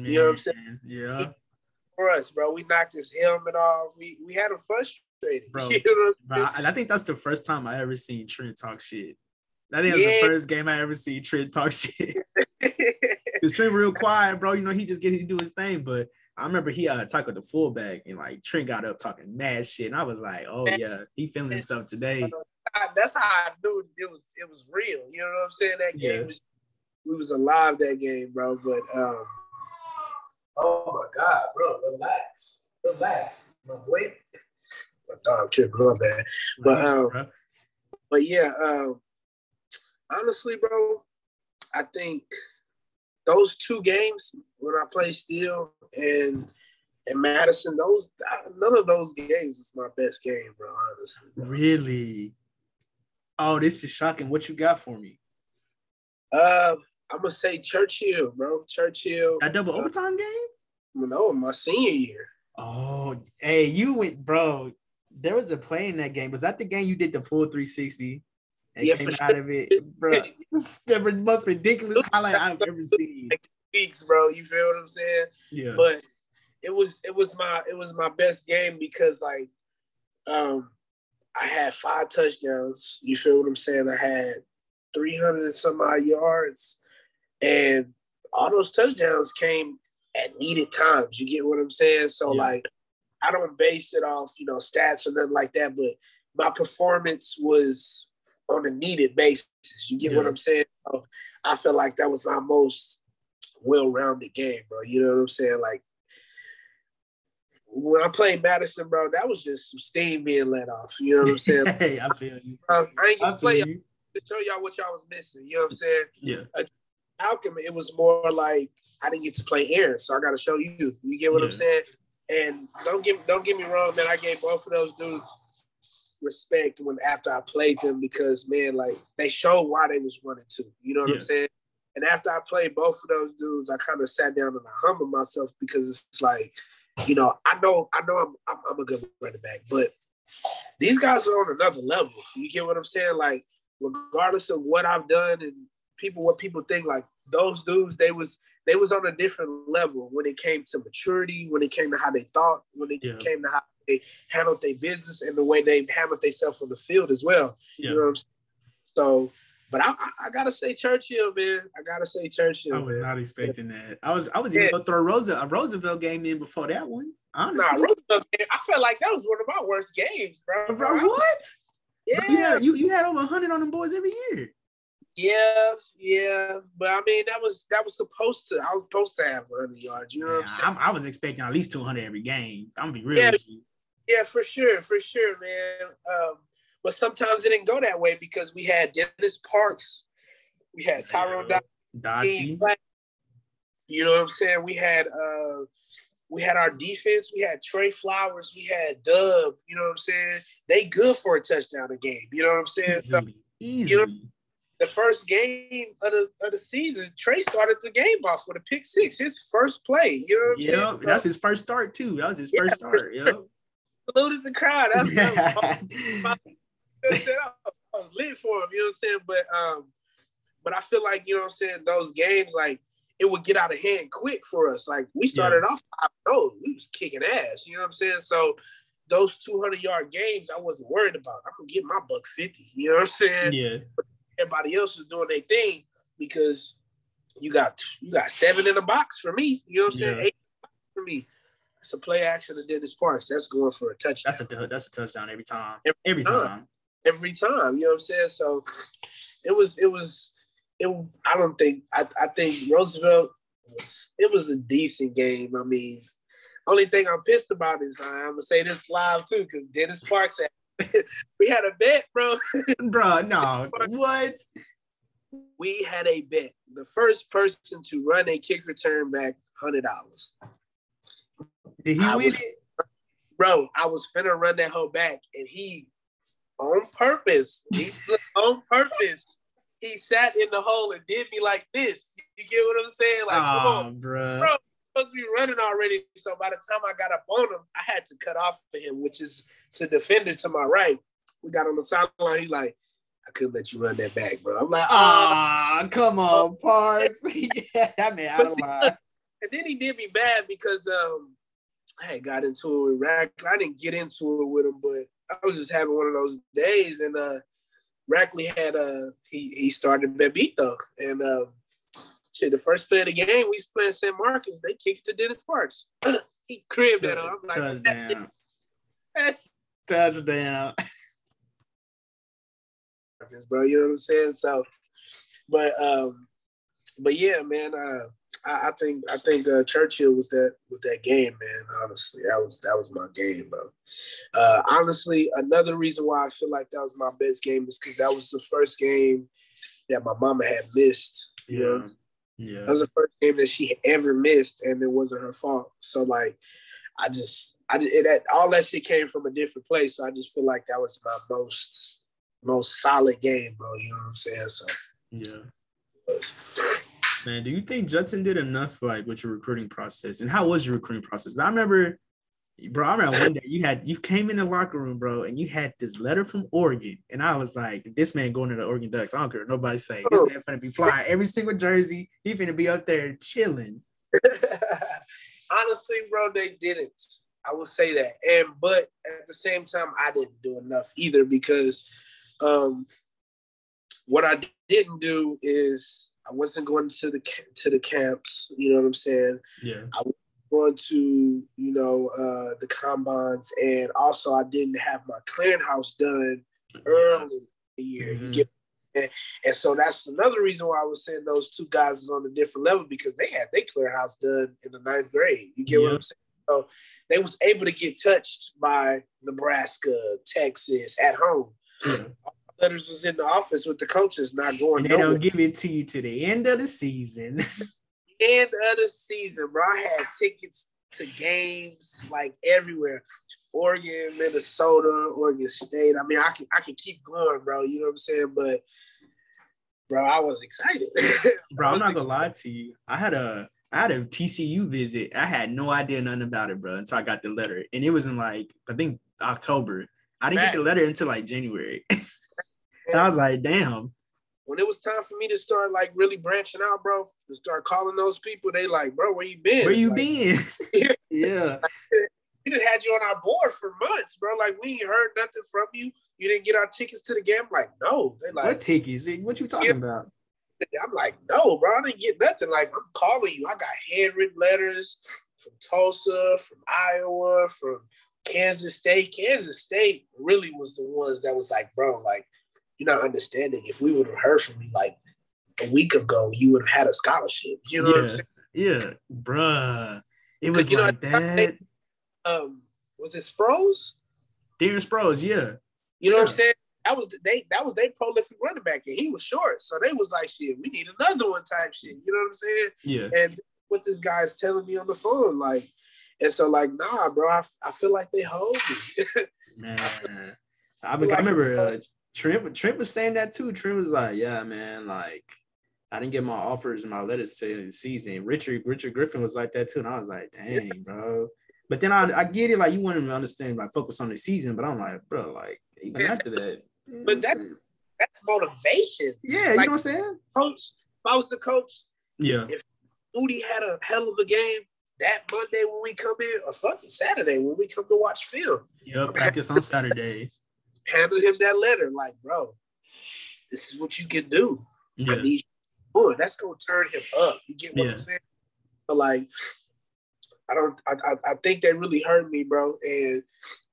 [SPEAKER 2] You know what I'm saying?
[SPEAKER 1] Yeah.
[SPEAKER 2] for us, bro. We knocked his helmet off. We we had him frustrated.
[SPEAKER 1] Bro. <laughs>
[SPEAKER 2] You know
[SPEAKER 1] Bro, I, I think that's the first time I ever seen Trent talk shit. I think it was
[SPEAKER 2] Yeah.
[SPEAKER 1] the first game I ever seen Trent talk <laughs> shit. Cause Trent real quiet, bro. You know, he just get to do his thing. But I remember he uh tackled the fullback and like Trent got up talking mad shit. And I was like, oh yeah, he feeling himself today.
[SPEAKER 2] That's how I knew it was it was real. You know what I'm saying? That game
[SPEAKER 1] Yeah.
[SPEAKER 2] was we was alive that game, bro. But um Oh my god, bro, relax. Relax. My boy. My dog tripping my bad. But, um, But yeah, um, honestly, bro, I think those two games when I play Steele and and Madison, those none of those games is my best game, bro. Honestly, bro.
[SPEAKER 1] really? Oh, this is shocking. What you got for me?
[SPEAKER 2] Uh, I'm gonna say Churchill, bro. Churchill.
[SPEAKER 1] That double overtime game?
[SPEAKER 2] No, my senior year.
[SPEAKER 1] Oh, hey, you went, bro. There was a play in that game. Was that the game you did the full 360 and
[SPEAKER 2] Yeah,
[SPEAKER 1] came out of it, bro? <laughs> The most ridiculous highlight I've ever seen.
[SPEAKER 2] Weeks, bro. You feel what I'm saying?
[SPEAKER 1] Yeah,
[SPEAKER 2] but it was it was my it was my best game because like um I had five touchdowns. You feel what I'm saying? I had 300 and some odd yards, and all those touchdowns came at needed times. You get what I'm saying? So
[SPEAKER 1] Yeah.
[SPEAKER 2] like I don't base it off you know stats or nothing like that, but my performance was on a needed basis. You get what I'm saying? So I feel like that was my most well-rounded game, bro. You know what I'm saying? Like when I played Madison, bro, that was just some steam being let off. You know what I'm saying?
[SPEAKER 1] hey, <laughs> I feel you.
[SPEAKER 2] Bro, I ain't to play y'all to show y'all what y'all was missing. You know what I'm saying?
[SPEAKER 1] Yeah,
[SPEAKER 2] Malcolm, it was more like I didn't get to play Aaron, so I got to show you. You get what I'm saying? And don't get don't get me wrong, man. I gave both of those dudes respect when after I played them because man, like they showed why they was running to. You know what yeah. I'm saying? And after I played both of those dudes, I kind of sat down and I humbled myself because it's like, you know, I know I know I'm I'm, I'm a good running back, but these guys are on another level. You get what I'm saying? Like, regardless of what I've done and people what people think, like those dudes, they was they was on a different level when it came to maturity, when it came to how they thought, when it yeah. came to how they handled their business and the way they handled themselves on the field as well. Yeah. You know what I'm saying? So but I, I, I, gotta say Churchill, man. I gotta say Churchill.
[SPEAKER 1] I was
[SPEAKER 2] man.
[SPEAKER 1] not expecting that. I was I was yeah. even gonna throw Roosevelt, a Roosevelt game in before that one. Honestly. Nah,
[SPEAKER 2] Roosevelt game, I felt like that was one of my worst games, bro.
[SPEAKER 1] Bro, what? Yeah, yeah. You you had over hundred on them boys every year.
[SPEAKER 2] Yeah, yeah, but I mean that was that was supposed to. I was supposed to have 100 yards. You know yeah, what I'm saying?
[SPEAKER 1] I'm, i was expecting at least 200 every game. I'm gonna be real.
[SPEAKER 2] Yeah, yeah, for sure, for sure, man. Um, but sometimes it didn't go that way because we had Dennis Parks, we had Tyrone Dodson. You know what I'm saying? We had uh we had our defense, we had Trey Flowers, we had Dub, you know what I'm saying? They good for a touchdown a game, you know what I'm saying? Easily, so
[SPEAKER 1] easily. you know
[SPEAKER 2] the first game of the, of the season, Trey started the game off with a pick six, his first play. You know I'm
[SPEAKER 1] saying? that's his first start too. That was his yeah, first start. <laughs> Yep.
[SPEAKER 2] Saluted the crowd. That's <laughs> yeah. I was lit for him, you know what I'm saying? But um, but I feel like, you know what I'm saying, those games, like it would get out of hand quick for us. Like we started yeah. off, I know we was kicking ass, you know what I'm saying? So those 200 yard games, I wasn't worried about. I could get my buck 50, you know what I'm saying?
[SPEAKER 1] Yeah.
[SPEAKER 2] But everybody else is doing their thing because you got you got seven in the box for me, you know what I'm saying? Yeah. Eight for me. It's a play action of Dennis Parks. That's going for a touchdown.
[SPEAKER 1] That's a that's a touchdown every time. Every, every time. time
[SPEAKER 2] every time. You know what I'm saying? So it was it was it. I don't think I I think Roosevelt was it was a decent game. I mean, only thing I'm pissed about is I'm gonna say this live too because Dennis Parks had, <laughs> we had a bet, bro. <laughs>
[SPEAKER 1] bro, no, what?
[SPEAKER 2] We had a bet. The first person to run a kick return back, hundred dollars.
[SPEAKER 1] Did he I win was, it?
[SPEAKER 2] Bro, I was finna run that whole back, and he on purpose. He <laughs> on purpose. He sat in the hole and did me like this. You get what I'm saying? Like, oh, come on,
[SPEAKER 1] bro.
[SPEAKER 2] bro supposed to be running already. So by the time I got up on him, I had to cut off for him, which is to defender to my right. We got on the sideline. He's like, I couldn't let you run that back, bro. I'm like,
[SPEAKER 1] ah, oh, come on, Parks. <laughs> yeah, that man out of mind.
[SPEAKER 2] And then he did me bad because um, I had got into it with Rack. I didn't get into it with him, but I was just having one of those days, and uh, Rackley had uh he he started Bebito, and uh, shit, the first play of the game, we was playing San Marcos. They kicked to Dennis Parks. <clears throat> he cribbed him. I'm like, touchdown, <laughs>
[SPEAKER 1] touchdown,
[SPEAKER 2] bro. You know what I'm saying? So, but um, but yeah, man. Uh, I, I think I think uh, Churchill was that was that game, man. Honestly, that was that was my game, bro. Uh, honestly, another reason why I feel like that was my best game is because that was the first game that my mama had missed. You yeah. know,
[SPEAKER 1] yeah,
[SPEAKER 2] that was the first game that she ever missed, and it wasn't her fault. So like, I just I just, it, that, all that shit came from a different place. So I just feel like that was my most most solid game, bro. You know what I'm saying? So
[SPEAKER 1] yeah. Man, do you think Judson did enough like with your recruiting process? And how was your recruiting process? I remember, bro, I remember one day you had you came in the locker room, bro, and you had this letter from Oregon. And I was like, this man going to the Oregon Ducks. I don't care nobody say. This man finna be flying every single jersey. He finna be up there chilling. <laughs>
[SPEAKER 2] Honestly, bro, they didn't. I will say that. And but at the same time, I didn't do enough either because um what I didn't do is I wasn't going to the to the camps. You know what I'm saying?
[SPEAKER 1] Yeah.
[SPEAKER 2] I was going to you know uh, the combines, and also I didn't have my clearinghouse done early the year. Mm-hmm. You get and, and, so that's another reason why I was saying those two guys is on a different level because they had their clearinghouse done in the ninth grade. You get what I'm saying? So they was able to get touched by Nebraska, Texas A&M. Hmm. Yeah letters was in the office with the coaches not going.
[SPEAKER 1] And they don't give it to you to the end of the season. <laughs>
[SPEAKER 2] end of the season, bro. I had tickets to games like everywhere. Oregon, Minnesota, Oregon State. I mean, I can I can keep going, bro. You know what I'm saying? But bro, I was excited. <laughs>
[SPEAKER 1] bro, I'm not gonna lie to you. I had a I had a TCU visit. I had no idea nothing about it, bro, until I got the letter. And it was in like, I think October. I didn't right. get the letter until like January. <laughs> and I was like, damn.
[SPEAKER 2] When it was time for me to start like really branching out, bro, to start calling those people, they like, bro, where you been?
[SPEAKER 1] Where you
[SPEAKER 2] like,
[SPEAKER 1] been? <laughs> <laughs> yeah.
[SPEAKER 2] We didn't had you on our board for months, bro. Like we ain't heard nothing from you. You didn't get our tickets to the game. like, no. They like
[SPEAKER 1] what tickets? What you talking yeah. about?
[SPEAKER 2] I'm like, no, bro, I didn't get nothing. Like, I'm calling you. I got handwritten letters from Tulsa, from Iowa, from Kansas State. Kansas State really was the ones that was like, bro, like, you're not understanding. If we would have heard from you like a week ago, you would have had a scholarship. You know
[SPEAKER 1] yeah.
[SPEAKER 2] what I'm saying?
[SPEAKER 1] Yeah, bruh. It was like know, that.
[SPEAKER 2] um, was it Sproles?
[SPEAKER 1] Darren Sproles, yeah.
[SPEAKER 2] You know yeah. what I'm saying? That was the, they that was their prolific running back, and he was short. So they was like, shit, we need another one type shit. You know what I'm saying?
[SPEAKER 1] Yeah.
[SPEAKER 2] And what this guy is telling me on the phone, like, and so like, nah, bro, I, I feel like they hold me. <laughs>
[SPEAKER 1] man, I, I, I remember uh, Trent. Trent was saying that too. Trent was like, yeah, man, like. I didn't get my offers and my letters to the season. Richard Richard Griffin was like that too, and I was like, "Dang, bro." But then I, I get it, like you want to understand, like focus on the season. But I'm like, bro, like even after that,
[SPEAKER 2] but that that's motivation.
[SPEAKER 1] Yeah, you know what I'm saying?
[SPEAKER 2] Coach, if I was the coach,
[SPEAKER 1] yeah.
[SPEAKER 2] If Udi had a hell of a game that Monday when we come in, or fucking Saturday when we come to watch film.
[SPEAKER 1] Yeah, practice on Saturday. <laughs>
[SPEAKER 2] Handed him that letter, like, bro, this is what you can do. Yeah. I need you. That's gonna turn him up. You get what yeah. I'm saying? So like, I don't. I, I think they really hurt me, bro. And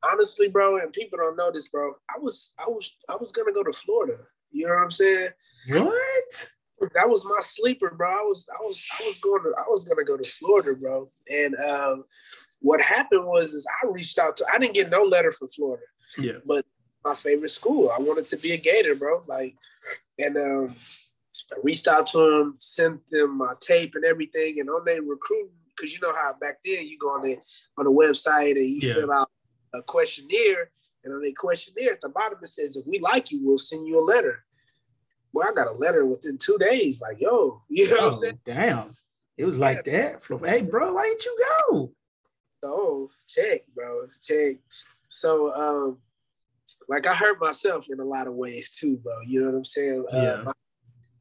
[SPEAKER 2] honestly, bro, and people don't know this, bro. I was I was I was gonna go to Florida. You know what I'm saying?
[SPEAKER 1] What?
[SPEAKER 2] That was my sleeper, bro. I was I was I was going to I was gonna go to Florida, bro. And um, what happened was is I reached out to I didn't get no letter from Florida.
[SPEAKER 1] Yeah.
[SPEAKER 2] But my favorite school. I wanted to be a Gator, bro. Like, and um, I reached out to them, sent them my tape and everything, and on their recruiting, because you know how back then you go on the on the website and you yeah. fill out a questionnaire, and on the questionnaire at the bottom it says, "If we like you, we'll send you a letter." Well, I got a letter within two days. Like, yo, <laughs> you know oh, what I'm oh, saying?
[SPEAKER 1] Damn, it was like that. Hey, bro, why didn't you go?
[SPEAKER 2] So check, bro, check. So, um, like I hurt myself in a lot of ways too, bro. You know what I'm saying?
[SPEAKER 1] Uh, yeah. Uh,
[SPEAKER 2] my,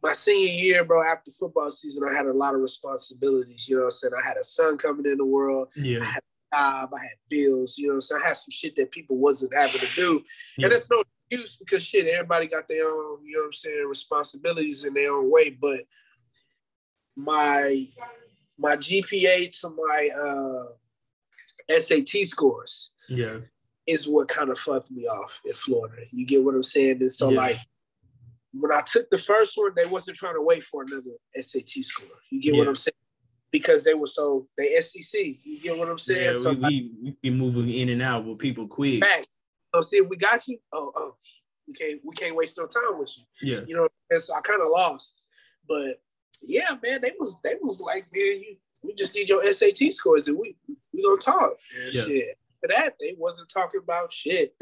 [SPEAKER 2] my senior year, bro, after football season, I had a lot of responsibilities. You know what I'm saying? I had a son coming in the world.
[SPEAKER 1] Yeah.
[SPEAKER 2] I had a job, I had bills, you know, so I'm saying? I had some shit that people wasn't having to do. Yeah. And it's no excuse because shit, everybody got their own, you know what I'm saying, responsibilities in their own way. But my my GPA to my uh SAT scores
[SPEAKER 1] yeah
[SPEAKER 2] is what kind of fucked me off in Florida. You get what I'm saying? And so yeah. like when I took the first one, they wasn't trying to wait for another SAT score. You get yeah. what I'm saying? because they were so they SEC. You get what I'm saying?
[SPEAKER 1] Yeah,
[SPEAKER 2] so
[SPEAKER 1] we, we, be moving in and out with people quick.
[SPEAKER 2] Back. So see if we got you. Oh, oh, we can't we can't waste no time with you.
[SPEAKER 1] Yeah.
[SPEAKER 2] You know, and so I kind of lost. But yeah, man, they was they was like, man, you we just need your SAT scores and we we gonna talk. Yeah. Shit. That, they wasn't talking about shit.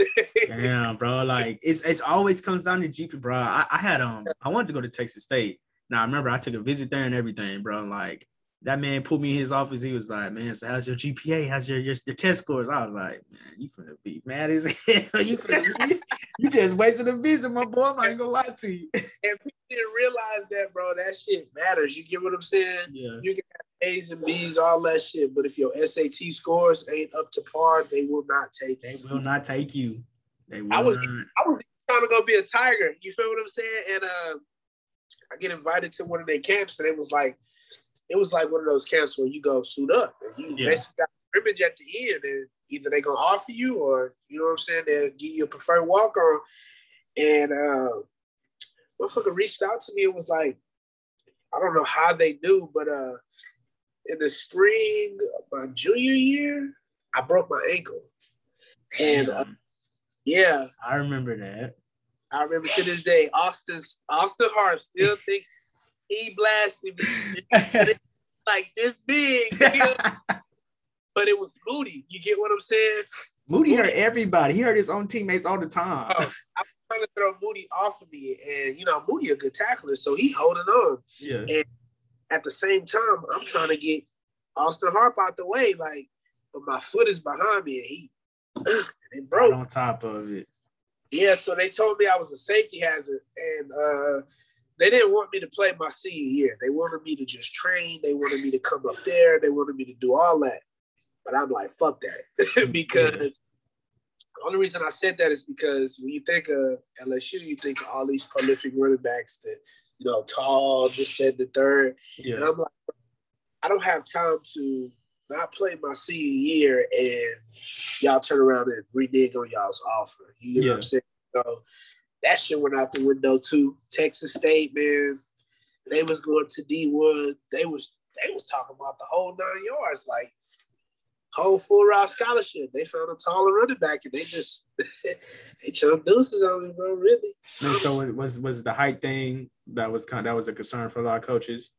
[SPEAKER 1] Damn, bro. Like it's it's always comes down to GP, bro. I, I had um I wanted to go to Texas State. Now I remember I took a visit there and everything, bro. Like that man pulled me in his office. He was like, "Man, so how's your GPA? How's your your, your test scores?" I was like, "Man, you finna be mad as <laughs> hell. you finna be, you just wasted a visa, my boy. I'm not gonna lie to you." <laughs>
[SPEAKER 2] And people didn't realize that, bro. That shit matters. You get what I'm saying?
[SPEAKER 1] Yeah.
[SPEAKER 2] You can have A's and B's, all that shit, but if your SAT scores ain't up to par, they will not take.
[SPEAKER 1] They will not take you. They will
[SPEAKER 2] I was
[SPEAKER 1] not.
[SPEAKER 2] I was trying to go be a tiger. You feel what I'm saying? And uh, I get invited to one of their camps, and it was like it was like one of those camps where you go suit up and you yeah. basically got scrimmage at the end and either they gonna offer you or you know what I'm saying, they'll give you a preferred walk on. And uh motherfucker reached out to me and was like, I don't know how they knew, but uh in the spring of my junior year, I broke my ankle. And uh, yeah.
[SPEAKER 1] I remember that.
[SPEAKER 2] I remember to this day, Austin Austin Hart still <laughs> thinks he blasted me <laughs> like this big. <laughs> but it was Moody. You get what I'm saying?
[SPEAKER 1] Moody, Moody. hurt everybody. He hurt his own teammates all the time. Oh,
[SPEAKER 2] I'm trying to throw Moody off of me, and you know Moody a good tackler, so he holding on.
[SPEAKER 1] Yeah.
[SPEAKER 2] And at the same time, I'm trying to get Austin Harp out the way, like, but my foot is behind me, and he it broke.
[SPEAKER 1] Right on top of it.
[SPEAKER 2] Yeah, so they told me I was a safety hazard, and uh, they didn't want me to play my senior year. They wanted me to just train. They wanted me to come up there. They wanted me to do all that. But I'm like, fuck that, <laughs> because the only reason I said that is because when you think of LSU, you think of all these prolific running backs that you know, tall, this, that, the third. Yeah. And I'm like, I don't have time to not play my senior year and y'all turn around and renege on y'all's offer. You know yeah. what I'm saying? So that shit went out the window too. Texas State, man, they was going to D Wood. They was they was talking about the whole nine yards, like whole full ride scholarship. They found a taller running back and they just <laughs> they chose deuces on me, bro. Really.
[SPEAKER 1] And so it was was the height thing that was kind of, that was a concern for a lot of coaches.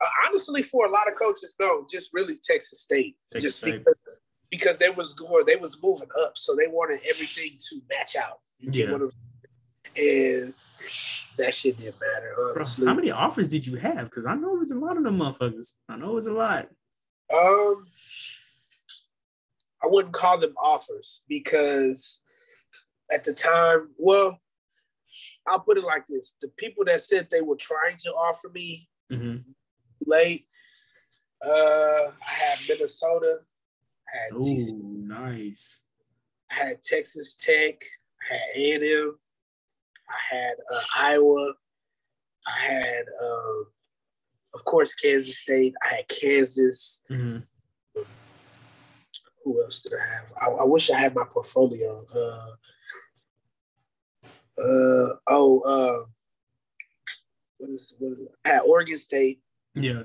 [SPEAKER 2] Uh, honestly, for a lot of coaches, no, just really Texas State, Texas just State. Because, because they was going, they was moving up, so they wanted everything to match out.
[SPEAKER 1] Yeah.
[SPEAKER 2] And that shit didn't matter, honestly.
[SPEAKER 1] Bro, how many offers did you have? Because I know it was a lot of them motherfuckers. I know it was a lot.
[SPEAKER 2] Um, I wouldn't call them offers because at the time, well, I'll put it like this: the people that said they were trying to offer me
[SPEAKER 1] mm-hmm.
[SPEAKER 2] late, uh, I had Minnesota, I had
[SPEAKER 1] Ooh, TC, nice.
[SPEAKER 2] I had Texas Tech, I had A&M, I had uh, Iowa, I had, uh, of course, Kansas State. I had Kansas.
[SPEAKER 1] Mm-hmm.
[SPEAKER 2] Who else did I have? I, I wish I had my portfolio. Uh, uh oh uh what is what is at Oregon State.
[SPEAKER 1] Yeah.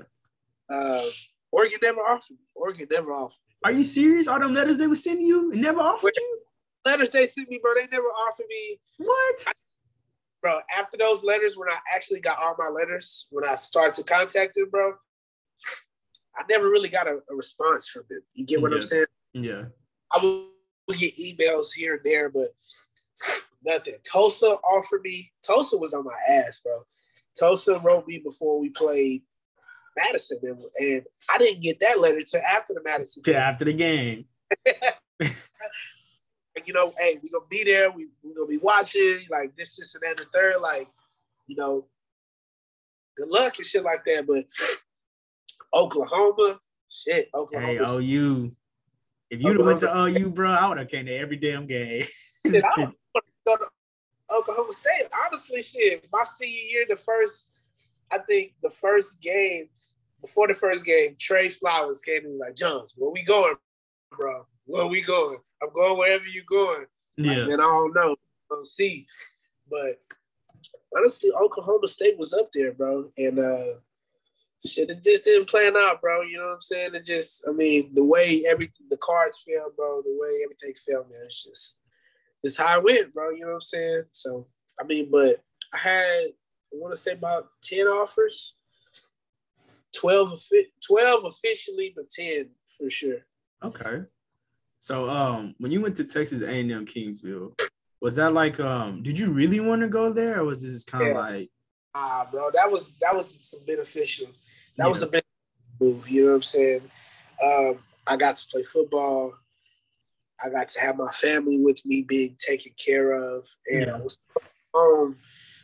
[SPEAKER 2] Uh Oregon never offered me. Oregon never offered me.
[SPEAKER 1] Are you serious? All them letters they were sending you and never offered you?
[SPEAKER 2] Letters they sent me, bro. They never offered me.
[SPEAKER 1] What? I,
[SPEAKER 2] bro, after those letters, when I actually got all my letters, when I started to contact them, bro, I never really got a, a response from them. You get what
[SPEAKER 1] yeah.
[SPEAKER 2] I'm saying?
[SPEAKER 1] Yeah.
[SPEAKER 2] I would get emails here and there, but nothing. Tulsa offered me. Tulsa was on my ass, bro. Tulsa wrote me before we played Madison, and, and I didn't get that letter till after the Madison.
[SPEAKER 1] Till after the game. <laughs> <laughs>
[SPEAKER 2] you know, hey, we gonna be there. We we gonna be watching. Like this, this, and that, the third. Like, you know, good luck and shit like that. But Oklahoma, shit, Oklahoma.
[SPEAKER 1] Hey, OU. If you'd have went to OU, bro, I would have came to every damn game. <laughs>
[SPEAKER 2] shit, I <laughs> go to Oklahoma State. Honestly, shit, my senior year, the first, I think the first game, before the first game, Trey Flowers came and was like, Jones, where we going, bro? Where we going? I'm going wherever you going.
[SPEAKER 1] Yeah.
[SPEAKER 2] And I don't know. I'll see. But honestly, Oklahoma State was up there, bro. And uh shit, it just didn't plan out, bro. You know what I'm saying? It just, I mean, the way every the cards fell, bro, the way everything fell, man, it's just just how it went, bro. You know what I'm saying? So I mean, but I had I want to say about ten offers, 12, 12 officially, but ten for sure.
[SPEAKER 1] Okay. So um, when you went to Texas A&M Kingsville, was that like um, did you really want to go there, or was this kind of yeah. like?
[SPEAKER 2] Ah, bro, that was that was some beneficial. That yeah. was a big move. You know what I'm saying? Um, I got to play football. I got to have my family with me being taken care of, and yeah. I was home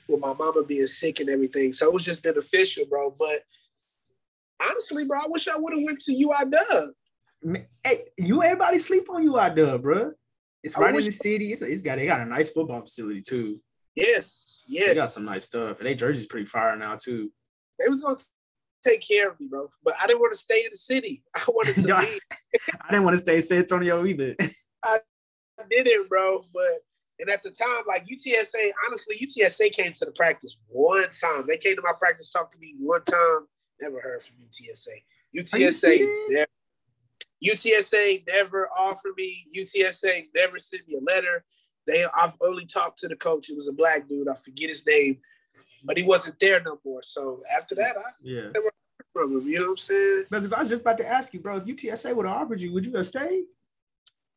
[SPEAKER 2] with my mama being sick and everything. So it was just beneficial, bro. But honestly, bro, I wish I would have went to UI Dub.
[SPEAKER 1] Hey, you everybody sleep on UI Dub, bro. It's right in the city. It's, it's got they got a nice football facility too.
[SPEAKER 2] Yes, yes.
[SPEAKER 1] They got some nice stuff, and they jersey's pretty fire now too.
[SPEAKER 2] They was gonna take care of me, bro. But I didn't want to stay in the city. <laughs> I wanted to <laughs> leave.
[SPEAKER 1] I didn't want to stay in San Antonio either. <laughs>
[SPEAKER 2] I did it, bro. But and at the time, like UTSA, honestly, UTSA came to the practice one time. They came to my practice, talked to me one time. Never heard from UTSA. UTSA, never, UTSA never offered me. UTSA never sent me a letter. They, I've only talked to the coach. It was a black dude. I forget his name, but he wasn't there no more. So after that, I
[SPEAKER 1] yeah.
[SPEAKER 2] from him. You know what I'm saying?
[SPEAKER 1] Because I was just about to ask you, bro, if UTSA would have offered you, would you have stayed?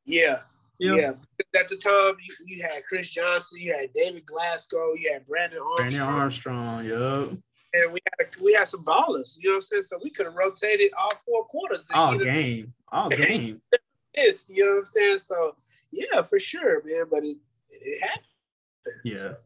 [SPEAKER 2] Yeah. Yeah. yeah. At the time, you, you, had Chris Johnson, you had David Glasgow, you had Brandon Armstrong.
[SPEAKER 1] Brandon Armstrong, yep.
[SPEAKER 2] And we had a, we had some ballers, you know what I'm saying? So we could have rotated all four quarters.
[SPEAKER 1] All game. All <laughs> game.
[SPEAKER 2] Missed, you know what I'm saying? So yeah, for sure, man. But it it happened.
[SPEAKER 1] Yeah. So.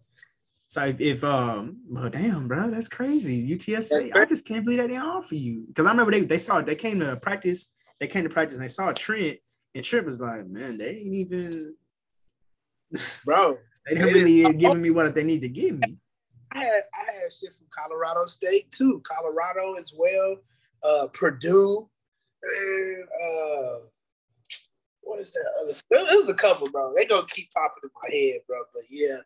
[SPEAKER 1] So if, if um, well, damn, bro, that's crazy. UTSA, I just can't believe that they offer you because I remember they they saw they came to practice, they came to practice and they saw Trent, and Trent was like, man, they ain't even, <laughs>
[SPEAKER 2] bro,
[SPEAKER 1] they didn't really giving me what they need to give me.
[SPEAKER 2] I had I had shit from Colorado State too, Colorado as well, uh, Purdue, and uh, what is that other? It was a couple, bro. They gonna keep popping in my head, bro. But yeah,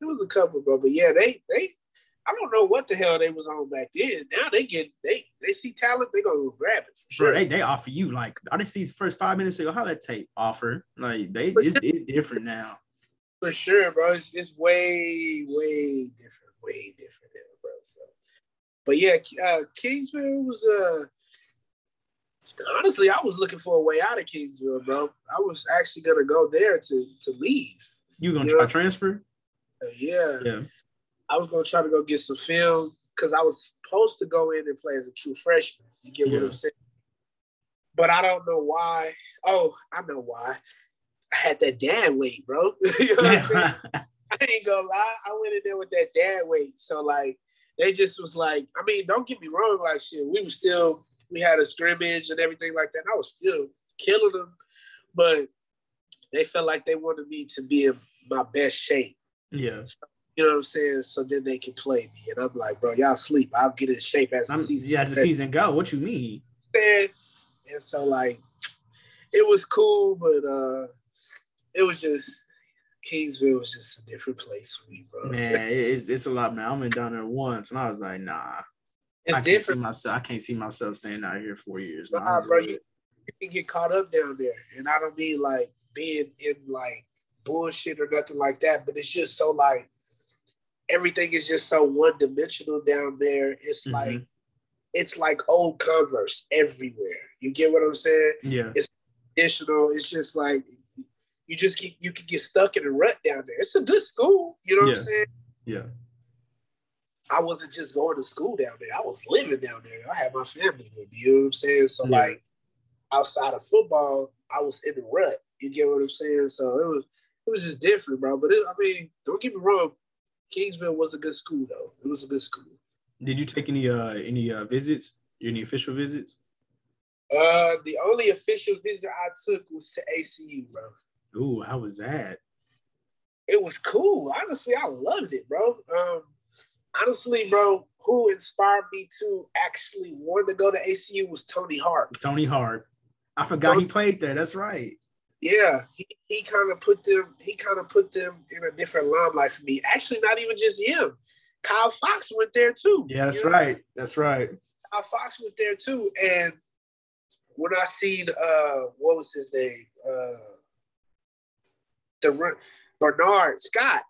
[SPEAKER 2] it was a couple, bro. But yeah, they they I don't know what the hell they was on back then. Now they get they they see talent, they gonna grab it for sure.
[SPEAKER 1] Bro, they, they offer you like I didn't see first five minutes ago how that tape offer. Like they it's, it's different now.
[SPEAKER 2] For sure, bro. It's, it's way, way different, way different now, bro. So but yeah, uh Kingsville was uh honestly, I was looking for a way out of Kingsville, bro. I was actually gonna go there to to leave.
[SPEAKER 1] You gonna you try know? transfer?
[SPEAKER 2] Yeah. Yeah. I was gonna try to go get some film because I was supposed to go in and play as a true freshman. You get what I'm saying? But I don't know why. Oh, I know why. I had that dad weight, bro. <laughs> you know what I'm <laughs> I ain't gonna lie. I went in there with that dad weight. So like they just was like, I mean, don't get me wrong, like shit, we were still we had a scrimmage and everything like that. and I was still killing them, but they felt like they wanted me to be in my best shape.
[SPEAKER 1] Yeah.
[SPEAKER 2] So, you know what I'm saying? So then they can play me. And I'm like, bro, y'all sleep. I'll get in shape as the I'm, season.
[SPEAKER 1] Yeah, as the season go. What you mean?
[SPEAKER 2] And, and so like it was cool, but uh it was just Kingsville was just a different place for me, bro.
[SPEAKER 1] Man, it's it's a lot, man. I went down there once and I was like, nah. It's I different. Can't see myself, I can't see myself staying out here four years.
[SPEAKER 2] Nah, bro, you, you can get caught up down there. And I don't mean like being in like bullshit or nothing like that, but it's just so like everything is just so one dimensional down there. It's mm-hmm. like it's like old Converse everywhere. You get what I'm saying?
[SPEAKER 1] Yeah.
[SPEAKER 2] It's additional. It's just like you just get you can get stuck in a rut down there. It's a good school. You know what
[SPEAKER 1] yeah.
[SPEAKER 2] I'm saying?
[SPEAKER 1] Yeah.
[SPEAKER 2] I wasn't just going to school down there. I was living down there. I had my family with me. You know what I'm saying? So yeah. like outside of football, I was in the rut. You get what I'm saying? So it was it was just different, bro. But it, I mean, don't get me wrong. Kingsville was a good school, though. It was a good school.
[SPEAKER 1] Did you take any uh any uh visits? Any official visits?
[SPEAKER 2] Uh, the only official visit I took was to ACU, bro.
[SPEAKER 1] Ooh, how was that?
[SPEAKER 2] It was cool. Honestly, I loved it, bro. Um, honestly, bro, who inspired me to actually want to go to ACU was Tony Hart.
[SPEAKER 1] Tony Hart. I forgot Tony, he played there. That's right.
[SPEAKER 2] Yeah, he, he kind of put them. He kind of put them in a different limelight for me. Actually, not even just him. Kyle Fox went there too.
[SPEAKER 1] Yeah, that's you know? right. That's right.
[SPEAKER 2] Kyle Fox went there too, and when I seen uh, what was his name? Uh, the Bernard Scott.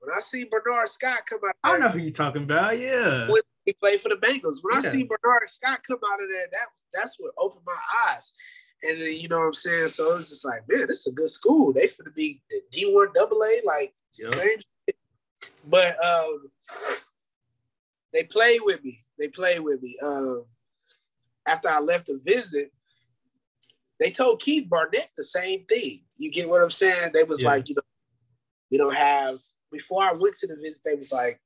[SPEAKER 2] When I see Bernard Scott come out,
[SPEAKER 1] I know who you're talking about. Yeah,
[SPEAKER 2] when he played for the Bengals. When yeah. I see Bernard Scott come out of there, that that's what opened my eyes. And then, you know what I'm saying? So it's just like, man, this is a good school. They to be the D1 double A, like yep. same shit. But um, they played with me. They played with me. Um, after I left to visit, they told Keith Barnett the same thing. You get what I'm saying? They was yeah. like, you know, we don't have before I went to the visit, they was like,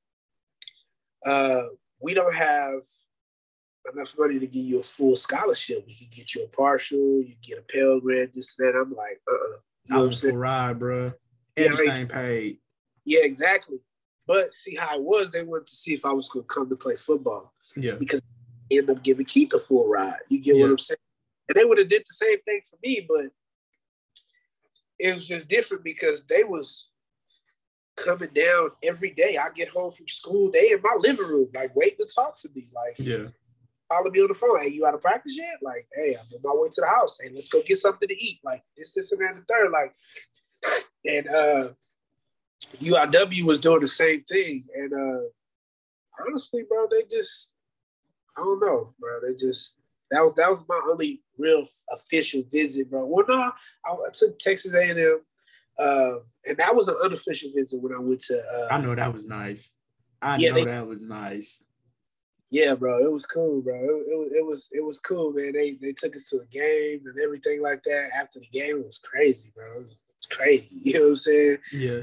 [SPEAKER 2] uh, we don't have enough money to give you a full scholarship. We could get you a partial, you get a Pell Grant, this and that. I'm like, uh-uh.
[SPEAKER 1] You was a ride, bro. Everything yeah, paid.
[SPEAKER 2] Yeah, exactly. But see how it was, they wanted to see if I was gonna come to play football.
[SPEAKER 1] Yeah.
[SPEAKER 2] Because they ended up giving Keith a full ride. You get yeah. what I'm saying? And they would have did the same thing for me, but it was just different because they was coming down every day. I get home from school, they in my living room, like waiting to talk to me. Like,
[SPEAKER 1] yeah,
[SPEAKER 2] calling me on the phone. Hey, you out of practice yet? Like, hey, I'm on my way to the house. Hey, let's go get something to eat. Like this, this, and that, and the third. Like, and uh UIW was doing the same thing. And uh honestly, bro, they just I don't know, bro. They just that was that was my only real official visit, bro. Well, no, I, I took Texas A and M, uh, and that was an unofficial visit when I went to. Uh,
[SPEAKER 1] I know that was nice. I yeah, know they, that was nice.
[SPEAKER 2] Yeah, bro, it was cool, bro. It, it, it was it was cool, man. They they took us to a game and everything like that. After the game, it was crazy, bro. It was crazy. <laughs> You know what I'm saying?
[SPEAKER 1] Yeah.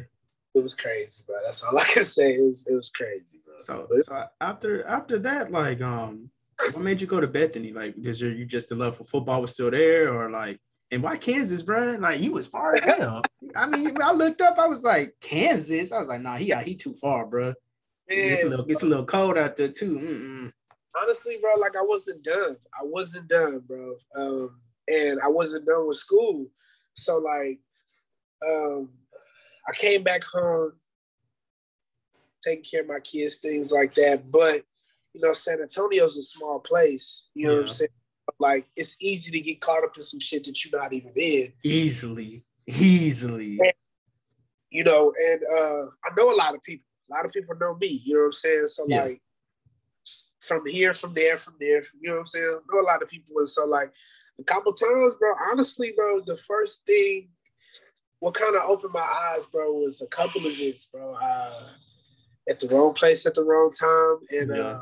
[SPEAKER 2] It was crazy, bro. That's all I can <laughs> say. It was it was crazy, bro.
[SPEAKER 1] So, but, so after after that, like, um, what made you go to Bethany? Like, because you just the love for football was still there, or like, and why Kansas, bro? Like, you was far as hell. I mean, I looked up, I was like, Kansas. I was like, nah, he he too far, bro. It's a little it's a little cold out there too. Mm-mm.
[SPEAKER 2] Honestly, bro, like I wasn't done. I wasn't done, bro. Um, and I wasn't done with school. So like, um, I came back home, taking care of my kids, things like that. But you know, San Antonio's a small place. You know yeah. what I'm saying? Like it's easy to get caught up in some shit that you're not even in.
[SPEAKER 1] Easily, easily.
[SPEAKER 2] And, you know, and uh, I know a lot of people. A lot of people know me. You know what I'm saying? So yeah. like, from here, from there, from there, from, you know what I'm saying? I know a lot of people, and so like, a couple times, bro. Honestly, bro, the first thing, what kind of opened my eyes, bro, was a couple of events, bro. Uh, at the wrong place at the wrong time, and yeah. uh,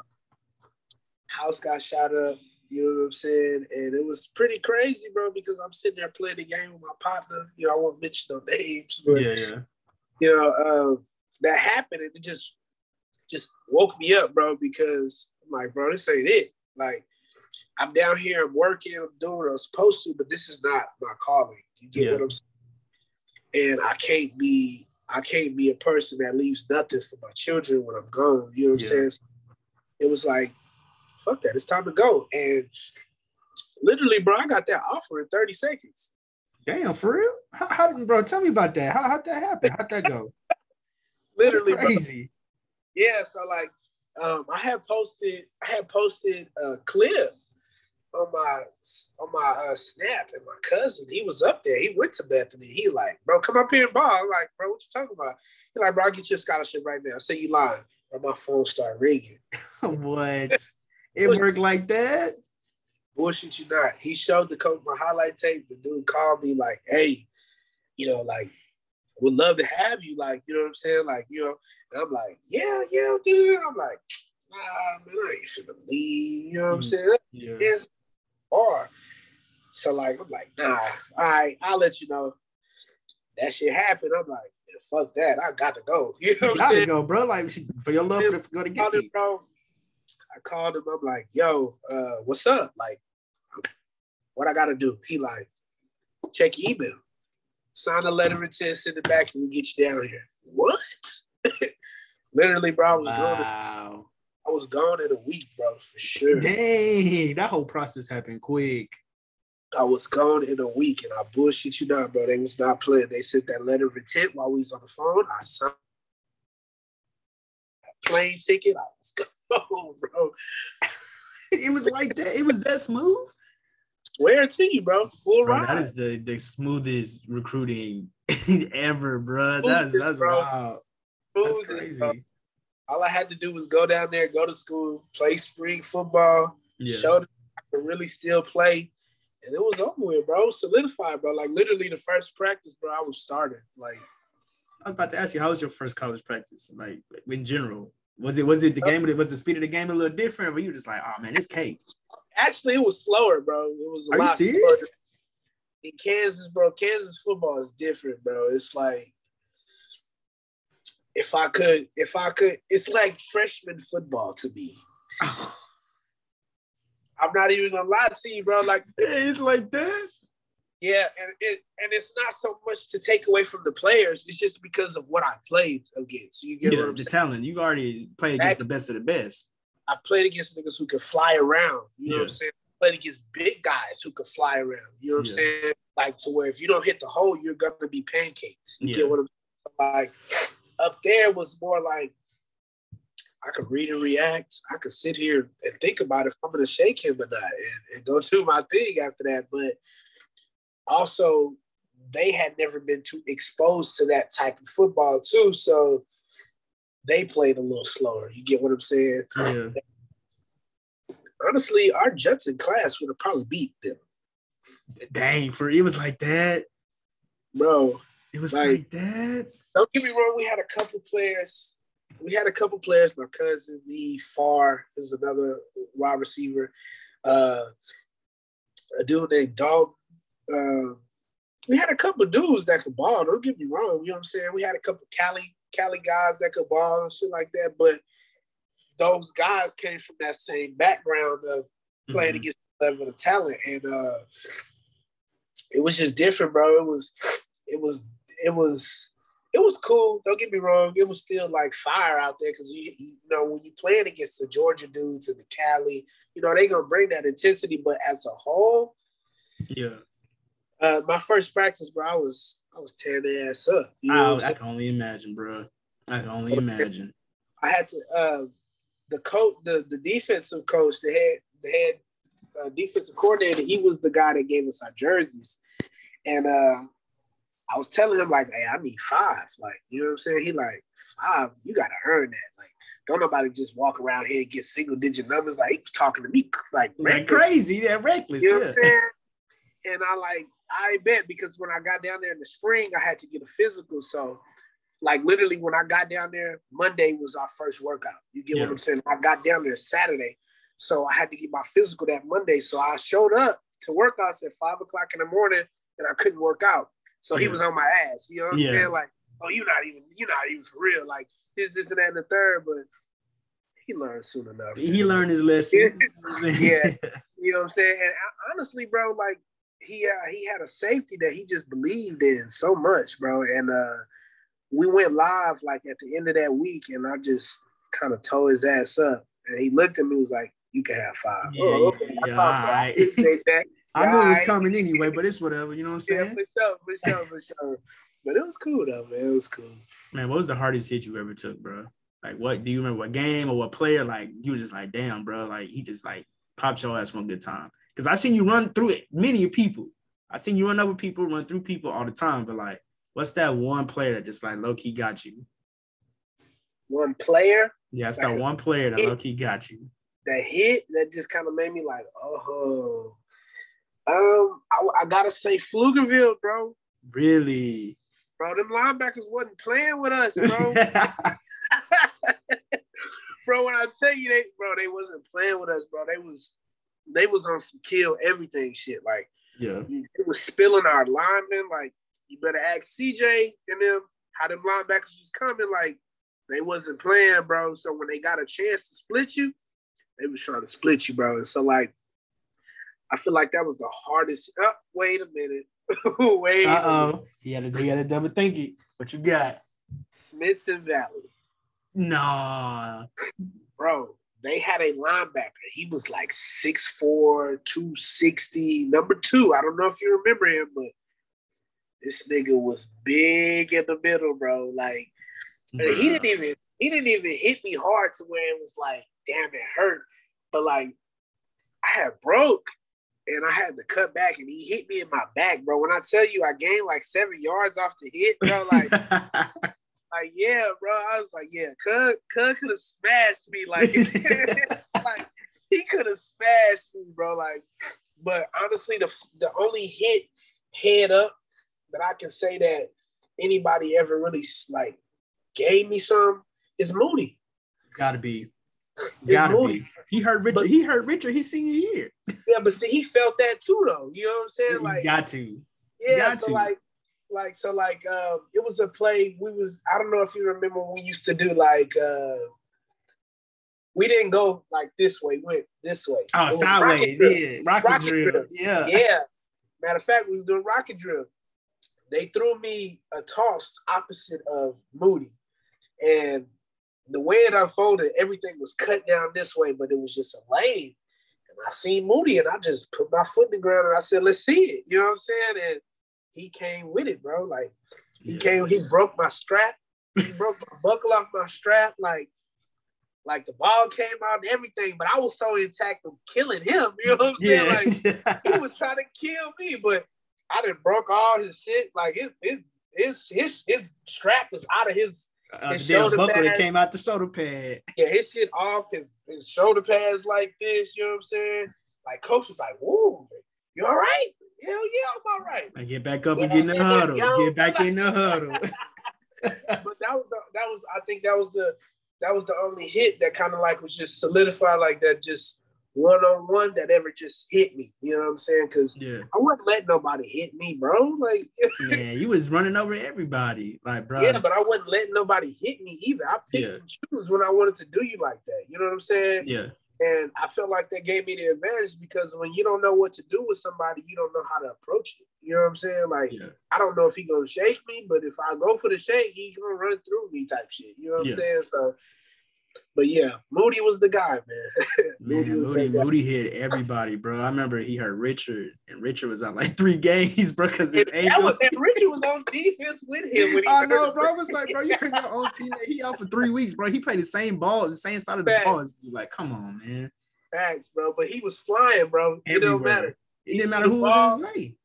[SPEAKER 2] house got shot up. You know what I'm saying? And it was pretty crazy, bro, because I'm sitting there playing the game with my partner. You know, I won't mention no names, but yeah, yeah. you know, um, that happened and it just just woke me up, bro, because I'm like, bro, this ain't it. Like, I'm down here, I'm working, I'm doing what I'm supposed to, but this is not my calling. You get yeah. what I'm saying? And I can't be, I can't be a person that leaves nothing for my children when I'm gone. You know what yeah. I'm saying? It was like fuck that, it's time to go. And literally, bro, I got that offer in 30 seconds.
[SPEAKER 1] Damn, for real? How, how bro, tell me about that. How, how'd that happen? How'd that go?
[SPEAKER 2] Literally, crazy. Bro. Yeah, so like, um, I had posted, I had posted a clip on my on my uh, snap, and my cousin, he was up there. He went to Bethany. He like, bro, come up here and ball. I'm like, bro, what you talking about? He like, bro, I'll get you a scholarship right now. I say you lying. Bro, my phone started ringing. <laughs>
[SPEAKER 1] what? It worked like that.
[SPEAKER 2] Bullshit you not. He showed the coach my highlight tape. The dude called me like, hey, you know, like, would love to have you. Like, you know what I'm saying? Like, you know, and I'm like, yeah, yeah, dude. I'm like, nah, man, I ain't finna leave. You know what I'm mm, saying? Yeah. It's hard. So like, I'm like, nah, all right, I'll let you know. That shit happened. I'm like, fuck that. I got to go. <laughs> You know what saying?
[SPEAKER 1] to go, bro. Like for your love for the, go to get me. Bro,
[SPEAKER 2] I called him. I'm like, yo, uh, what's up? Like, what I gotta do? He like, check your email, sign a letter of intent, send it back, and we get you down here. What? <laughs> Literally, bro, I was wow. gone. I was gone in a week, bro, for sure.
[SPEAKER 1] Dang, that whole process happened quick.
[SPEAKER 2] I was gone in a week, and I bullshit you not, bro. They was not playing. They sent that letter of intent while we was on the phone. I signed plane ticket. I was <laughs> gone, bro.
[SPEAKER 1] it was like that. It was that smooth.
[SPEAKER 2] Swear to you, bro. Full bro, ride.
[SPEAKER 1] That is the, the smoothest recruiting <laughs> ever, bro. That's that's bro. wild. Smoothest, that's crazy. Bro.
[SPEAKER 2] All I had to do was go down there, go to school, play spring football, yeah. show them I could really still play. And it was over with, bro. Solidified, bro. Like literally the first practice, bro, I was starting. Like
[SPEAKER 1] I was about to ask you, how was your first college practice? Like in general, was it was it the uh, game? Was the speed of the game a little different? Or you were just like, oh man, it's cake.
[SPEAKER 2] Actually, it was slower, bro. It was a
[SPEAKER 1] Are
[SPEAKER 2] lot
[SPEAKER 1] you serious? Slower.
[SPEAKER 2] In Kansas, bro, Kansas football is different, bro. It's like if I could, if I could, it's like freshman football to me. <sighs> I'm not even gonna lie to you, bro. Like
[SPEAKER 1] it's like that.
[SPEAKER 2] Yeah, and it and it's not so much to take away from the players. It's just because of what I played against. You get
[SPEAKER 1] yeah,
[SPEAKER 2] the
[SPEAKER 1] saying? talent. You already played against the best of the best.
[SPEAKER 2] I played against niggas who could fly around. You know yeah. what I'm saying? I played against big guys who could fly around. You know what yeah. I'm saying? Like to where if you don't hit the hole, you're gonna be pancakes. You yeah. get what I'm saying? Like up there was more like I could read and react. I could sit here and think about if I'm gonna shake him or not and, and go do my thing after that. But also they had never been too exposed to that type of football too, so they played a little slower. You get what I'm saying?
[SPEAKER 1] Yeah.
[SPEAKER 2] honestly, our Jets in class would have probably beat them.
[SPEAKER 1] Dang, for it was like that,
[SPEAKER 2] bro.
[SPEAKER 1] It was like, like that.
[SPEAKER 2] Don't get me wrong. We had a couple players. We had a couple players. My cousin, me, Far is another wide receiver. Uh, a dude named Dog. Uh, we had a couple dudes that could ball. Don't get me wrong. You know what I'm saying? We had a couple Cali Cali guys that could ball and shit like that. But those guys came from that same background of playing mm-hmm. against the level of talent, and uh, it was just different, bro. It was, it was, it was, it was cool. Don't get me wrong. It was still like fire out there because you, you know when you playing against the Georgia dudes and the Cali, you know they gonna bring that intensity. But as a whole,
[SPEAKER 1] yeah.
[SPEAKER 2] Uh, my first practice, bro, I was I was tearing the ass up.
[SPEAKER 1] You know I, I can only imagine, bro. I can only imagine.
[SPEAKER 2] I had to. Uh, the coach, the the defensive coach, the head the head uh, defensive coordinator, he was the guy that gave us our jerseys, and uh, I was telling him like, hey, I need five. Like, you know what I'm saying? He like five. You gotta earn that. Like, don't nobody just walk around here and get single digit numbers. Like he was talking to me like,
[SPEAKER 1] like crazy, yeah, reckless.
[SPEAKER 2] You know
[SPEAKER 1] yeah.
[SPEAKER 2] what I'm saying? And I like, I bet because when I got down there in the spring, I had to get a physical. So like literally when I got down there, Monday was our first workout. You get yeah. what I'm saying? I got down there Saturday. So I had to get my physical that Monday. So I showed up to workouts at five o'clock in the morning and I couldn't work out. So yeah. he was on my ass. You know what I'm yeah. saying? Like, oh, you're not even, you're not even for real. Like this, this, and that, and the third. But he learned soon enough.
[SPEAKER 1] He man. learned his <laughs> lesson.
[SPEAKER 2] yeah. You know what I'm saying? And honestly, bro, like he uh, he had a safety that he just believed in so much, bro. And uh we went live like at the end of that week, and I just kind of tore his ass up. And he looked at me, was like, "You can have five.
[SPEAKER 1] Yeah, oh, okay. Yeah, I, right. <laughs> I knew it was coming anyway, but it's whatever. You know what I'm saying?
[SPEAKER 2] Yeah, for sure, for sure, for sure. But it was cool though, man. It was cool.
[SPEAKER 1] Man, what was the hardest hit you ever took, bro? Like, what do you remember? What game or what player? Like, you were just like, damn, bro. Like, he just like popped your ass one good time. Because I've seen you run through it, many people. I seen you run over people, run through people all the time. But like, What's that one player that just like low key got you?
[SPEAKER 2] One player?
[SPEAKER 1] Yeah, it's that one player that low key got you.
[SPEAKER 2] That hit that just kind of made me like, oh. Um, I, I gotta say Pflugerville, bro.
[SPEAKER 1] Really?
[SPEAKER 2] Bro, them linebackers wasn't playing with us, bro. <laughs> <laughs> bro, when I tell you they, bro, they wasn't playing with us, bro. They was, they was on some kill everything shit. Like,
[SPEAKER 1] yeah,
[SPEAKER 2] it was spilling our linemen. Like, you better ask CJ and them how them linebackers was coming. Like they wasn't playing, bro. So when they got a chance to split you, they was trying to split you, bro. And so like, I feel like that was the hardest. Oh, wait a minute. <laughs> wait.
[SPEAKER 1] Uh oh. He had to. He had to double think it. What you got?
[SPEAKER 2] Smithson Valley.
[SPEAKER 1] Nah.
[SPEAKER 2] Bro, they had a linebacker. He was like 6'4, 260, number two. I don't know if you remember him, but this nigga was big in the middle, bro. Like he didn't even he didn't even hit me hard to where it was like, damn, it hurt. But like I had broke and I had to cut back and he hit me in my back, bro. When I tell you I gained like seven yards off the hit, bro, like <laughs> like yeah, bro. I was like, yeah, Cud Cud could have smashed me like, <laughs> <laughs> like he could have smashed me, bro. Like, but honestly, the the only hit head up that I can say that anybody ever really like gave me some is Moody.
[SPEAKER 1] Gotta be. Gotta be. He heard Richard. But, he heard Richard his senior year.
[SPEAKER 2] yeah, but see, he felt that too, though. You know what I'm saying? <laughs> Like,
[SPEAKER 1] you got to.
[SPEAKER 2] Yeah.
[SPEAKER 1] Got
[SPEAKER 2] so
[SPEAKER 1] to.
[SPEAKER 2] like, like so like um, it was a play. We was I don't know if you remember when we used to do like uh we didn't go like this way. We went this way.
[SPEAKER 1] Oh, sideways. Rocket yeah, rocket, rocket drill. drill. Yeah.
[SPEAKER 2] Yeah. Matter of fact, we was doing rocket drill they threw me a toss opposite of Moody. And the way it unfolded, everything was cut down this way, but it was just a lane. And I seen Moody and I just put my foot in the ground and I said, let's see it. You know what I'm saying? And he came with it, bro. Like he came, he broke my strap. He <laughs> broke my buckle off my strap. Like, like the ball came out and everything, but I was so intact of killing him. <laughs> You know what I'm saying? Yeah. Like <laughs> he was trying to kill me, but I done broke all his shit. Like his his his his, his strap is out of his
[SPEAKER 1] Uh, the damn buckle that came out the shoulder pad.
[SPEAKER 2] Yeah, his shit off, his, his shoulder pads like this, you know what I'm saying? Like coach was like, whoa, you all right? Hell yeah, I'm all right.
[SPEAKER 1] I get back up and get in the huddle. Get back in the huddle. <laughs> <laughs>
[SPEAKER 2] but that was the, that was I think that was the that was the only hit that kind of like was just solidified like that just one on one that ever just hit me. You know what I'm saying? Because
[SPEAKER 1] yeah.
[SPEAKER 2] I wasn't letting nobody hit me, bro. Like <laughs>
[SPEAKER 1] yeah, you was running over everybody, like bro.
[SPEAKER 2] Yeah, but I wasn't letting nobody hit me either. I picked yeah. and choose when I wanted to do you like that. You know what I'm saying?
[SPEAKER 1] Yeah.
[SPEAKER 2] And I felt like that gave me the advantage because when you don't know what to do with somebody, you don't know how to approach it. You know what I'm saying? Like,
[SPEAKER 1] yeah.
[SPEAKER 2] I don't know if he gonna shake me, but if I go for the shake, he's gonna run through me type shit. You know what yeah. I'm saying? So but yeah, Moody was the guy, man. <laughs>
[SPEAKER 1] Moody, man, Moody, Moody hit everybody, bro. I remember he hurt Richard, and Richard was out like three <laughs> games, bro, because his
[SPEAKER 2] and ankle. Was, and Richard was on defense with him when he. I
[SPEAKER 1] know, bro. I was like, bro, you hurt your own teammate. He out for three weeks, bro. He played the same ball, the same side of the ball as you. Like, come on, man.
[SPEAKER 2] Facts, bro. But he was flying, bro. Everywhere. It don't matter.
[SPEAKER 1] It didn't matter who was in his way.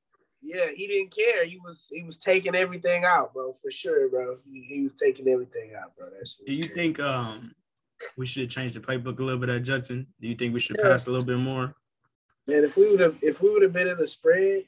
[SPEAKER 2] Yeah, he didn't care. He was he was taking everything out, bro, for sure, bro. He, he was taking everything out, bro. That's
[SPEAKER 1] Do you crazy. think um we should change the playbook a little bit at Judson? Do you think we should yeah. pass a little bit more?
[SPEAKER 2] Man, if we would have if we would have been in a spread,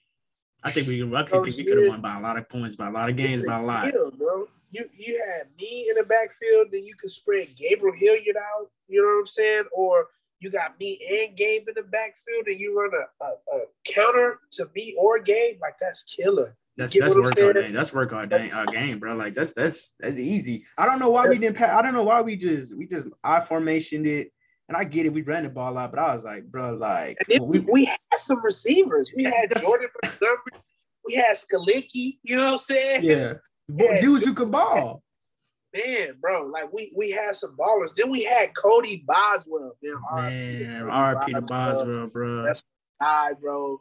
[SPEAKER 1] I think we I think we could have won by a lot of points, by a lot of games, by a lot.
[SPEAKER 2] Deal, bro. You you had me in the backfield, then you could spread Gabriel Hilliard out. You know what I'm saying? Or you got me and Gabe in the backfield, and you run a, a, a counter to me or Gabe. Like that's killer.
[SPEAKER 1] That's that's work our day. That's work our day. our game, bro. Like that's that's that's easy. I don't know why we didn't. Pass, I don't know why we just we just I formationed it. And I get it, we ran the ball out, but I was like, bro, like
[SPEAKER 2] we, we had some receivers. We had Jordan Montgomery, we had Skalicki, you know what I'm saying?
[SPEAKER 1] Yeah. <laughs> yeah. Dudes who could ball.
[SPEAKER 2] Man, bro, like we we had some ballers. Then we had Cody Boswell.
[SPEAKER 1] Man, man RP to Boswell, bro.
[SPEAKER 2] That's guy, bro.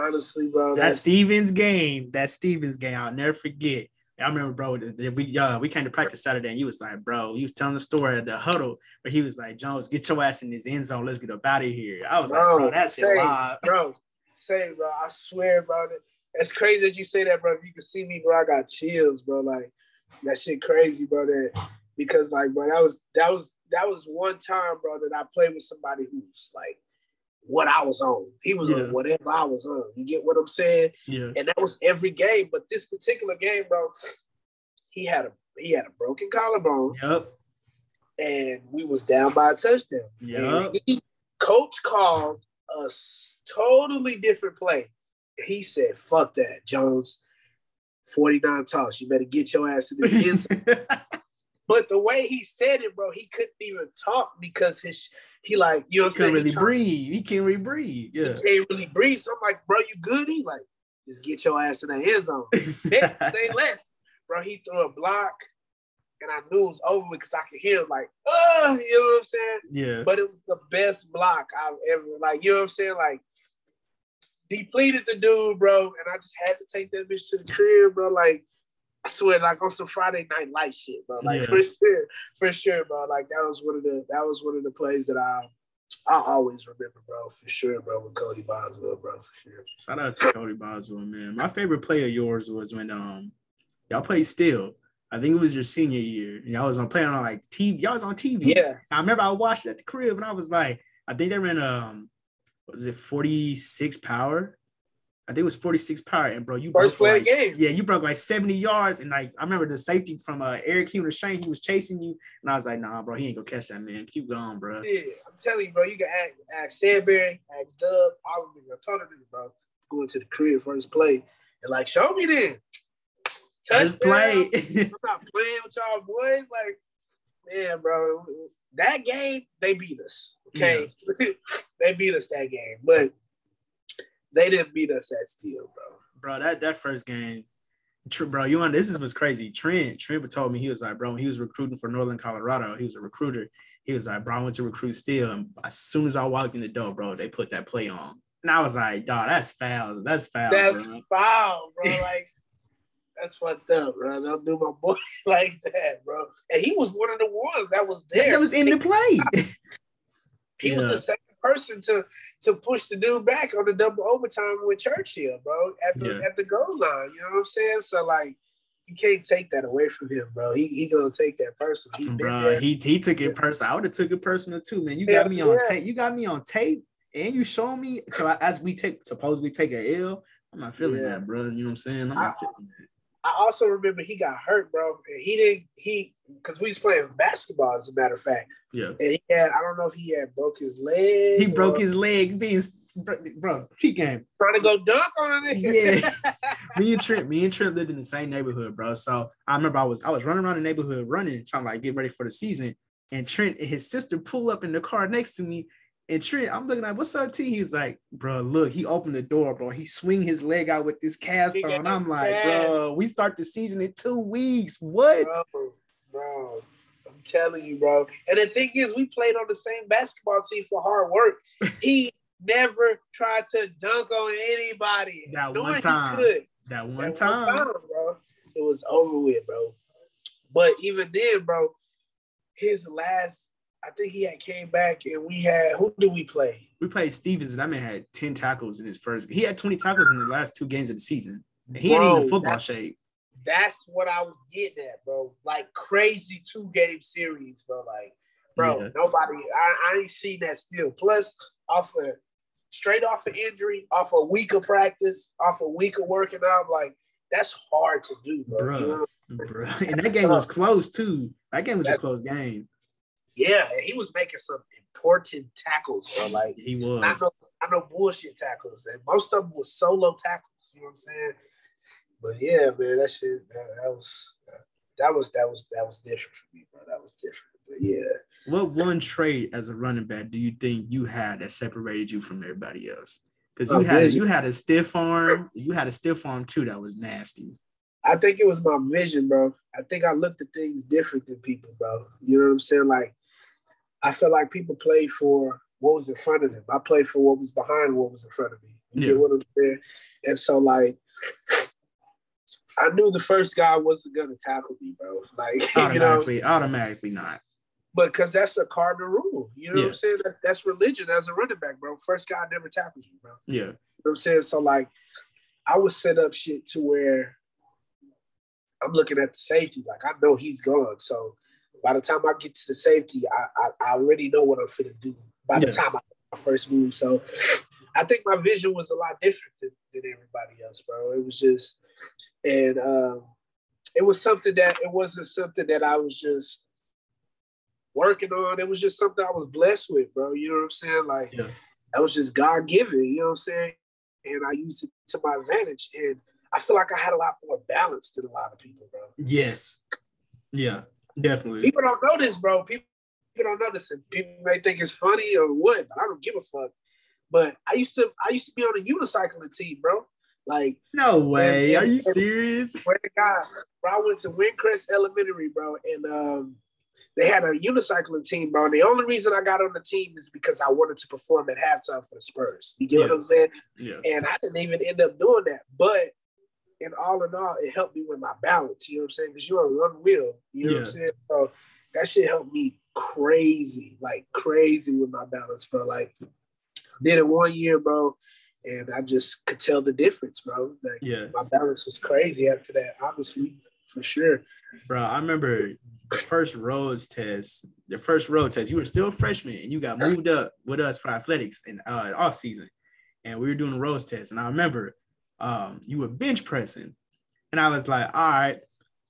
[SPEAKER 2] Honestly, bro.
[SPEAKER 1] That Stevens game, that Stevens game, I'll never forget. I remember, bro, we uh, we came to practice Saturday, and he was like, bro, he was telling the story at the huddle, but he was like, Jones, get your ass in this end zone. Let's get up out of here. I was bro, like, bro, that's say, live.
[SPEAKER 2] Bro, say, bro, I swear, bro, it's crazy that you say that, bro. If you can see me, bro, I got chills, bro. Like that shit crazy, bro. That because like, bro, that was that was that was one time, bro, that I played with somebody who's like what I was on. He was yeah. on whatever I was on. You get what I'm saying?
[SPEAKER 1] Yeah.
[SPEAKER 2] And that was every game. But this particular game, bro, he had a he had a broken collarbone.
[SPEAKER 1] Yep.
[SPEAKER 2] And we was down by a touchdown.
[SPEAKER 1] Yep.
[SPEAKER 2] He, coach called a totally different play. He said, "Fuck that, Jones. 49 toss. You better get your ass in the <laughs> end." <laughs> But the way he said it, bro, he couldn't even talk because his he like you know
[SPEAKER 1] he can't really breathe. He can't really breathe. Yeah,
[SPEAKER 2] he can't really breathe. So I'm like, bro, you good? He like, just get your ass in the end zone. <laughs> say less, bro. He threw a block, and I knew it was over because I could hear him like, oh, you know what I'm saying?
[SPEAKER 1] Yeah.
[SPEAKER 2] But it was the best block I've ever like. You know what I'm saying? Like depleted the dude, bro, and I just had to take that bitch to the crib, bro. Like I swear, like on some Friday night light shit, bro. Like yeah. for sure, for sure, bro. Like that was one of the that was one of the plays that I I always remember, bro, for sure, bro, with Cody Boswell, bro, for sure.
[SPEAKER 1] Shout out to Cody Boswell, man. My favorite play of yours was when um y'all played Steele. I think it was your senior year. And y'all was on playing on like TV. Y'all was on TV.
[SPEAKER 2] Yeah.
[SPEAKER 1] I remember I watched at the crib and I was like, I think they ran um was it 46 power? I think it was 46 power, and bro, you
[SPEAKER 2] first play
[SPEAKER 1] like,
[SPEAKER 2] game.
[SPEAKER 1] Yeah, you broke like 70 yards, and like I remember the safety from uh, Eric Hugh Shane, he was chasing you, and I was like, nah, bro, he ain't gonna catch that man. Keep going, bro.
[SPEAKER 2] Yeah, I'm telling you, bro, you can ask, ask Sandberry, ask Dub, all of them, a ton of them, bro. Going to the crib first play, and like, show me then.
[SPEAKER 1] First play.
[SPEAKER 2] I'm not playing with y'all boys, like, man, bro. That game, they beat us. Okay, yeah. <laughs> they beat us that game, but they didn't beat us at Steele, bro.
[SPEAKER 1] Bro, that that first game, bro, you on this is what's crazy. Trent Trent told me he was like, bro, when he was recruiting for Northern Colorado, he was a recruiter. He was like, bro, I went to recruit Steele, and as soon as I walked in the door, bro, they put that play on, and I was like, dog, that's foul. That's foul.
[SPEAKER 2] That's
[SPEAKER 1] bro.
[SPEAKER 2] foul, bro. Like. That's fucked up, bro. Don't do my boy <laughs> like that, bro. And he was one of the ones that was there.
[SPEAKER 1] That was in the play.
[SPEAKER 2] he yeah. was the same person to to push the dude back on the double overtime with Churchill, bro, at the yeah. at the goal line. You know what I'm saying? So like, you can't take that away from him, bro. He he gonna take that personal. He
[SPEAKER 1] bro, he he took it personal. I would have took it personal too, man. You got me on tape. You got me on tape, and you show me. So as we take supposedly take a L, I'm not feeling yeah. that, bro. You know what I'm saying? I'm not
[SPEAKER 2] I, feeling that. I also remember he got hurt, bro. And he didn't he because we was playing basketball, as a matter of fact.
[SPEAKER 1] Yeah.
[SPEAKER 2] And he had I don't know if he had broke his leg.
[SPEAKER 1] He broke his leg being bro, cheat game.
[SPEAKER 2] Trying to go dunk on it.
[SPEAKER 1] yeah. <laughs> me and Trent, me and Trent lived in the same neighborhood, bro. So I remember I was I was running around the neighborhood running, trying to like get ready for the season. And Trent and his sister pull up in the car next to me and Trent, I'm looking at what's up, T. He's like, bro, look, he opened the door, bro. He swing his leg out with this cast on. I'm like, bro, we start the season in two weeks. What?
[SPEAKER 2] Bro, bro, I'm telling you, bro. And the thing is, we played on the same basketball team for hard work. <laughs> He never tried to dunk on anybody.
[SPEAKER 1] That one time. That one that time. One time,
[SPEAKER 2] bro. It was over with, bro. But even then, bro, his last I think he had came back and we had who did we play?
[SPEAKER 1] We played Stevens and that man had 10 tackles in his first. He had 20 tackles in the last two games of the season. he bro, ain't even football
[SPEAKER 2] that's,
[SPEAKER 1] shape.
[SPEAKER 2] That's what I was getting at, bro. Like crazy two game series, bro. Like, bro, yeah. nobody I, I ain't seen that still. Plus, off of straight off of injury, off a week of practice, off a week of working out, like that's hard to do, bro.
[SPEAKER 1] Bro, you know? bro. And that game was close too. That game was that's, a close game.
[SPEAKER 2] Yeah, he was making some important tackles, bro. Like
[SPEAKER 1] he was.
[SPEAKER 2] I know, I know bullshit tackles, and most of them were solo tackles. You know what I'm saying? But yeah, man, that shit that, that was that was that was that was different for me, bro. That was different. But yeah.
[SPEAKER 1] What one trait as a running back do you think you had that separated you from everybody else? Because you oh, had you had a stiff arm, you had a stiff arm too that was nasty.
[SPEAKER 2] I think it was my vision, bro. I think I looked at things different than people, bro. You know what I'm saying? Like I feel like people play for what was in front of them. I played for what was behind what was in front of me. You yeah. get what I'm saying? And so like I knew the first guy wasn't gonna tackle me, bro. <laughs> Like
[SPEAKER 1] automatically,
[SPEAKER 2] you know,
[SPEAKER 1] automatically not.
[SPEAKER 2] But because that's a cardinal rule, you know yeah. what I'm saying? That's that's religion as a running back, bro. First guy never tackles you, bro.
[SPEAKER 1] Yeah. You
[SPEAKER 2] know what I'm saying? So like I would set up shit to where I'm looking at the safety, like I know he's gone. So by the time I get to the safety, I I, I already know what I'm finna do. By yeah. the time I my first move, so I think my vision was a lot different than, than everybody else, bro. It was just, and um, it was something that it wasn't something that I was just working on. It was just something I was blessed with, bro. You know what I'm saying? Like yeah. that was just God given. You know what I'm saying? And I used it to my advantage, and I feel like I had a lot more balance than a lot of people, bro.
[SPEAKER 1] Yes. Yeah. Definitely.
[SPEAKER 2] People don't know this, bro. People, people don't know this. And people may think it's funny or what, but I don't give a fuck. But I used to I used to be on a unicycling team, bro. Like
[SPEAKER 1] no way. And, Are you serious?
[SPEAKER 2] Where guy, bro, I went to Windcrest Elementary, bro, and um, they had a unicycling team, bro. And the only reason I got on the team is because I wanted to perform at halftime for the Spurs. You get yeah. what I'm saying?
[SPEAKER 1] Yeah.
[SPEAKER 2] And I didn't even end up doing that, but and all in all, it helped me with my balance. You know what I'm saying? Because you're on one wheel. You know yeah. what I'm saying? So that shit helped me crazy, like crazy with my balance, bro. Like did it one year, bro, and I just could tell the difference, bro. Like
[SPEAKER 1] yeah,
[SPEAKER 2] my balance was crazy after that, obviously, for sure.
[SPEAKER 1] Bro, I remember the first roads test, the first road test, you were still a freshman and you got moved up with us for athletics in uh off season. And we were doing a roads test. And I remember um, you were bench pressing. And I was like, all right.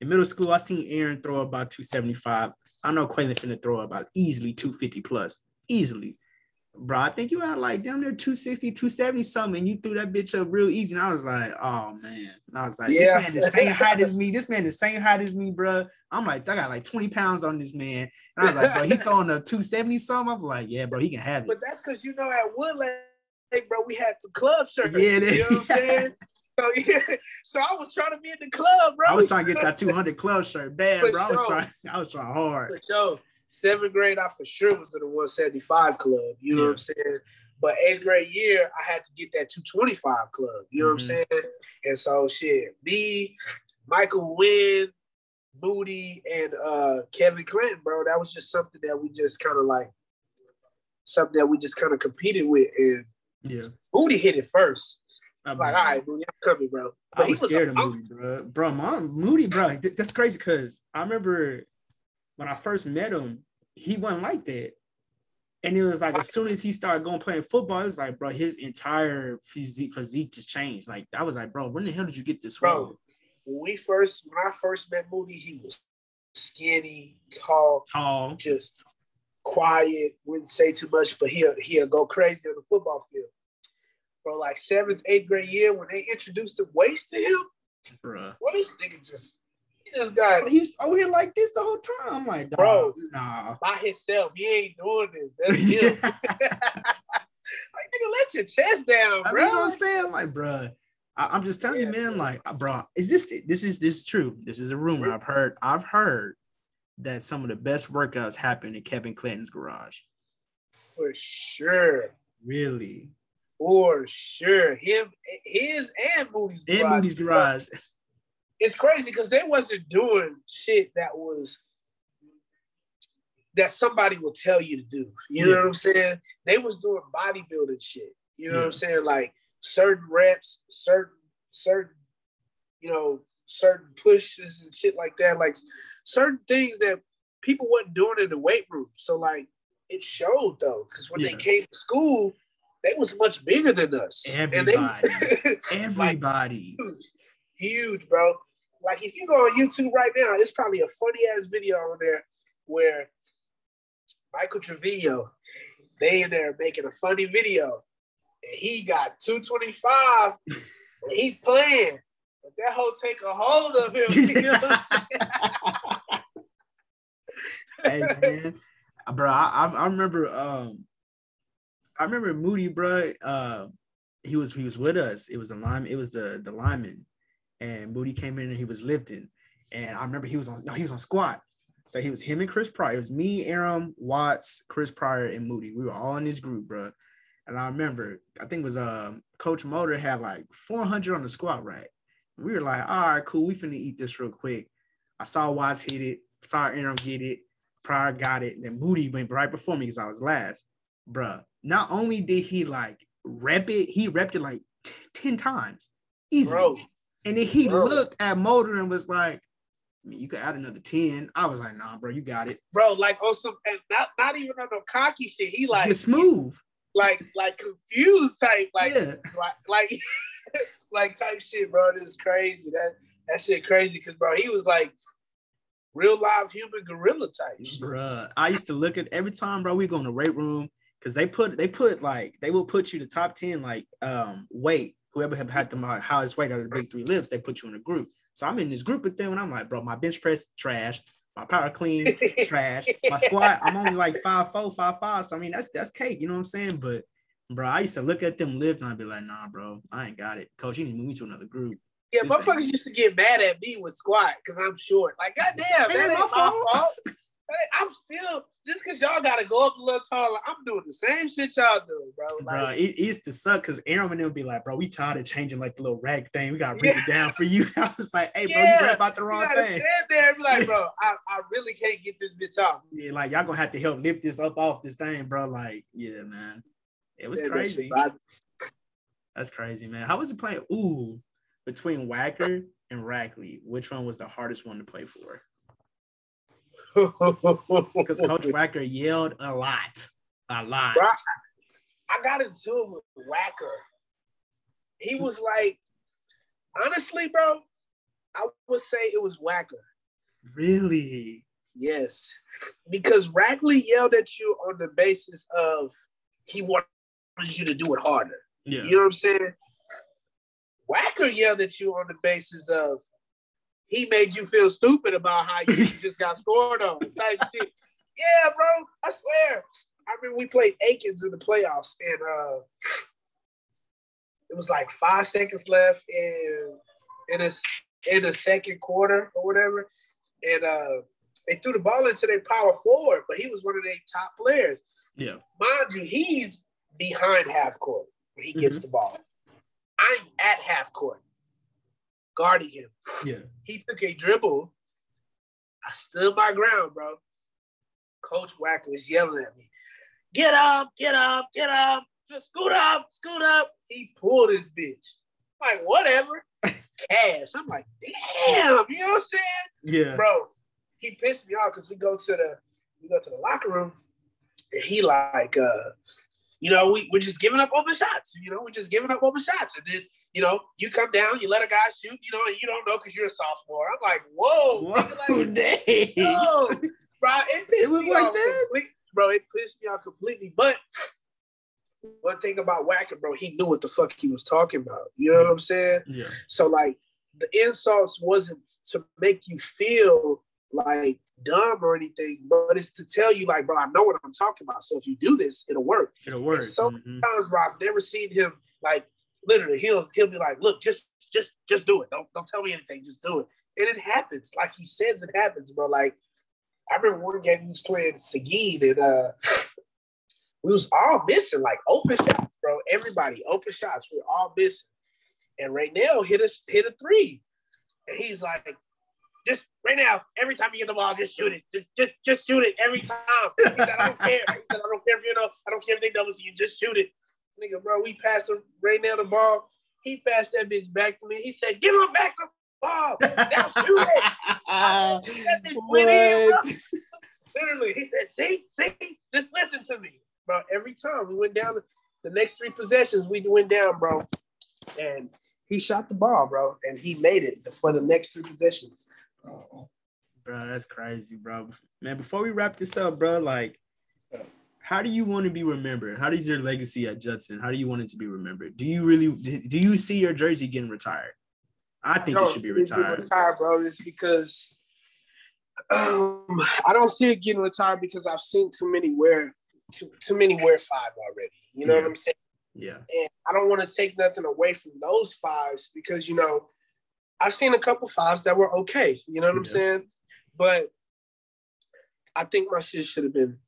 [SPEAKER 1] In middle school, I seen Aaron throw about 275. I know Quaylon finna throw about easily 250 plus, easily. Bro, I think you had like down there 260, 270 something, and you threw that bitch up real easy. And I was like, oh man. And I was like, yeah. this man the same height as <laughs> me. This man the same height as me, bro. I'm like, I got like 20 pounds on this man. And I was like, bro, he throwing a 270 something. I'm like, yeah, bro, he can have it.
[SPEAKER 2] But that's because you know at Woodland hey, bro, we had the club shirt. Yeah, you know what I'm saying? So yeah, so I was trying to be in the club, bro.
[SPEAKER 1] I was trying to get that 200 club shirt bad, for bro. I was trying, I was trying hard.
[SPEAKER 2] For sure. Seventh grade, I for sure was in the 175 club. You know yeah. what I'm saying? But eighth grade year, I had to get that 225 club. You know mm-hmm. what I'm mm-hmm. saying? And so shit, me, Michael Wynn, Moody, and uh Kevin Clinton, bro. That was just something that we just kind of like something that we just kind of competed with. And
[SPEAKER 1] yeah.
[SPEAKER 2] Moody hit it first. I'm like, all right, Moody, I'm coming, bro. But
[SPEAKER 1] I was, was scared of Moody, bro. Bro, mom, Moody, bro. That's crazy because I remember when I first met him, he wasn't like that. And it was like as soon as he started going playing football, it was like, bro, his entire physique physique just changed. Like I was like, bro, when the hell did you get this
[SPEAKER 2] bro? When we first when I first met Moody, he was skinny, tall,
[SPEAKER 1] tall,
[SPEAKER 2] just quiet, wouldn't say too much, but he'll he'll go crazy on the football field. Bro, like seventh, eighth grade year when they introduced the weights to him,
[SPEAKER 1] bro,
[SPEAKER 2] well, this nigga just he just got oh,
[SPEAKER 1] he's over here like this the whole time. I'm like,
[SPEAKER 2] bro,
[SPEAKER 1] nah,
[SPEAKER 2] by himself, he ain't doing this. <laughs> That's him. <laughs> like nigga, let your chest down, bro.
[SPEAKER 1] I mean, you know what I'm saying? I'm like, bro. I, am just telling yeah, you, man. Like, uh, bro, is this this is this is true? This is a rumor. I've heard. I've heard that some of the best workouts happen in Kevin Clinton's garage.
[SPEAKER 2] For sure.
[SPEAKER 1] Really?
[SPEAKER 2] For sure. Him, his and Moody's
[SPEAKER 1] garage. And Moody's garage.
[SPEAKER 2] It's crazy because they wasn't doing shit that was that somebody will tell you to do. You yeah. know what I'm saying? They was doing bodybuilding shit. You know yeah. what I'm saying? Like certain reps, certain certain, you know, certain pushes and shit like that. Like certain things that people wasn't doing in the weight room. So like it showed though, because when yeah. they came to school, they was much bigger than us.
[SPEAKER 1] Everybody, they, everybody, <laughs>
[SPEAKER 2] like, huge, huge, bro. Like if you go on YouTube right now, it's probably a funny ass video on there where Michael Trevino, they in there making a funny video, and he got 225, and he playing, but that whole take a hold of him. You know <laughs>
[SPEAKER 1] hey man, bro, I, I remember um, I remember Moody, bro. Uh, he was he was with us. It was the lime. It was the the lineman, and Moody came in and he was lifting. And I remember he was on no, he was on squat. So he was him and Chris Pryor. It was me, Aram, Watts, Chris Pryor, and Moody. We were all in this group, bro. And I remember, I think it was um Coach Motor had like 400 on the squat rack. We were like, all right, cool. We finna eat this real quick. I saw Watts hit it, saw Aram get it. Pryor got it. Then Moody went right before me because I was last. Bruh, not only did he like rep it, he repped it like t- 10 times easily. Bro. And then he bro. looked at Motor and was like, I mean, you could add another 10. I was like, nah, bro, you got it.
[SPEAKER 2] Bro, like on some and not, not even on no cocky shit. He like
[SPEAKER 1] Just smooth.
[SPEAKER 2] Like like confused type, like yeah. like like <laughs> <laughs> like type shit, bro. This is crazy. That that shit crazy because bro, he was like real live human gorilla type.
[SPEAKER 1] Bruh, I used to look at every time, bro. We go in the weight room because they put they put like they will put you the top ten like um weight. Whoever have had the highest weight out of the big three lifts, they put you in a group. So I'm in this group with them, and I'm like, bro, my bench press trash, my power clean <laughs> trash, my squat. I'm only like five four, five five. So I mean, that's that's cake. You know what I'm saying? But bro, I used to look at them lift and I'd be like, nah, bro, I ain't got it. Coach, you need to move me to another group.
[SPEAKER 2] Yeah, this motherfuckers ain't... used to get mad at me with squat because I'm short. Like, goddamn, that ain't, my fault. fault. I'm still just because y'all gotta go up a little taller. I'm doing the same shit y'all doing, bro. Like,
[SPEAKER 1] bro, it, used to suck because Aaron and them be like, bro, we tired of changing like the little rag thing. We gotta bring yeah. it down for you. <laughs> I was like, hey, bro, yeah. you about the wrong thing.
[SPEAKER 2] Stand there and be like, bro, <laughs> I, I really can't get this bitch off.
[SPEAKER 1] Yeah, like y'all gonna have to help lift this up off this thing, bro. Like, yeah, man, it was yeah, crazy. That's crazy, man. How was it playing? Ooh, between Wacker and Rackley, which one was the hardest one to play for? <laughs> Because Coach Wacker yelled a lot, a lot.
[SPEAKER 2] Bro, I got into it with Wacker. He was like, honestly, bro, I would say it was Wacker.
[SPEAKER 1] Really?
[SPEAKER 2] Yes, because Rackley yelled at you on the basis of he wanted you to do it harder. Yeah. You know what I'm saying? Wacker yelled at you on the basis of he made you feel stupid about how you <laughs> just got scored on type shit. Yeah, bro, I swear. I mean, we played Aikens in the playoffs, and uh, it was like five seconds left in in a in the second quarter or whatever, and uh, they threw the ball into their power forward, but he was one of their top players.
[SPEAKER 1] Yeah,
[SPEAKER 2] mind you, he's behind half court when he gets mm-hmm. the ball. I'm at half court guarding him.
[SPEAKER 1] Yeah.
[SPEAKER 2] He took a dribble. I stood my ground, bro. Coach Wacker was yelling at me. Get up, get up, get up. Just scoot up, scoot up. He pulled his bitch. like, whatever. <laughs> Cash. I'm like, damn, you know what I'm saying?
[SPEAKER 1] Yeah.
[SPEAKER 2] Bro, he pissed me off because we go to the we go to the locker room and he like uh you know, we, we're just giving up all the shots. You know, we're just giving up all the shots. And then, you know, you come down, you let a guy shoot, you know, and you don't know because you're a sophomore. I'm like, whoa.
[SPEAKER 1] Whoa,
[SPEAKER 2] Like, <laughs>
[SPEAKER 1] dang.
[SPEAKER 2] Bro, it pissed
[SPEAKER 1] It was
[SPEAKER 2] me
[SPEAKER 1] like
[SPEAKER 2] off
[SPEAKER 1] that?
[SPEAKER 2] complete- Bro, it pissed me off completely. But one thing about Wacker, bro, he knew what the fuck he was talking about. You know what I'm saying?
[SPEAKER 1] Yeah.
[SPEAKER 2] So like the insults wasn't to make you feel like dumb or anything, but it's to tell you like, bro, I know what I'm talking about. So if you do this, it'll work.
[SPEAKER 1] It'll work.
[SPEAKER 2] so-
[SPEAKER 1] Mhm.
[SPEAKER 2] Times, bro, I've never seen him like literally. He'll he'll be like, look, just just just do it. Don't don't tell me anything. Just do it. And it happens. Like he says, it happens, bro. Like I remember one game he was playing Seguin and uh <laughs> we was all missing like open shots, bro. Everybody open shots. We were all missing. And Raynell hit us hit a three. And he's like, just right now, every time you get the ball, just shoot it. Just just just shoot it every time. He said, I don't <laughs> care. He said, I don't care if you know, I don't care if they double to you, just shoot it. Nigga, bro, we passed him Raynell the ball. He passed that bitch back to me. He said, give him back the ball. Now shoot it. <laughs> That bitch went in, bro. Literally, he said, "See, see, just listen to me, bro." Every time we went down, the next three possessions we went down, bro, and he shot the ball, bro, and he made it for the next three possessions.
[SPEAKER 1] Bro, that's crazy, bro. Man, before we wrap this up, bro, like, how do you want to be remembered? How does your legacy at Judson? How do you want it to be remembered? Do you really do you see your jersey getting retired? I think
[SPEAKER 2] No,
[SPEAKER 1] it should be retired.
[SPEAKER 2] retired, bro. It's because um, I don't see it getting retired because I've seen too many wear too, too many wear five already. You know
[SPEAKER 1] Yeah.
[SPEAKER 2] what I'm saying?
[SPEAKER 1] Yeah.
[SPEAKER 2] and I don't want to take nothing away from those fives because you know I've seen a couple fives that were okay. You know what I'm saying? But I think my shit should have been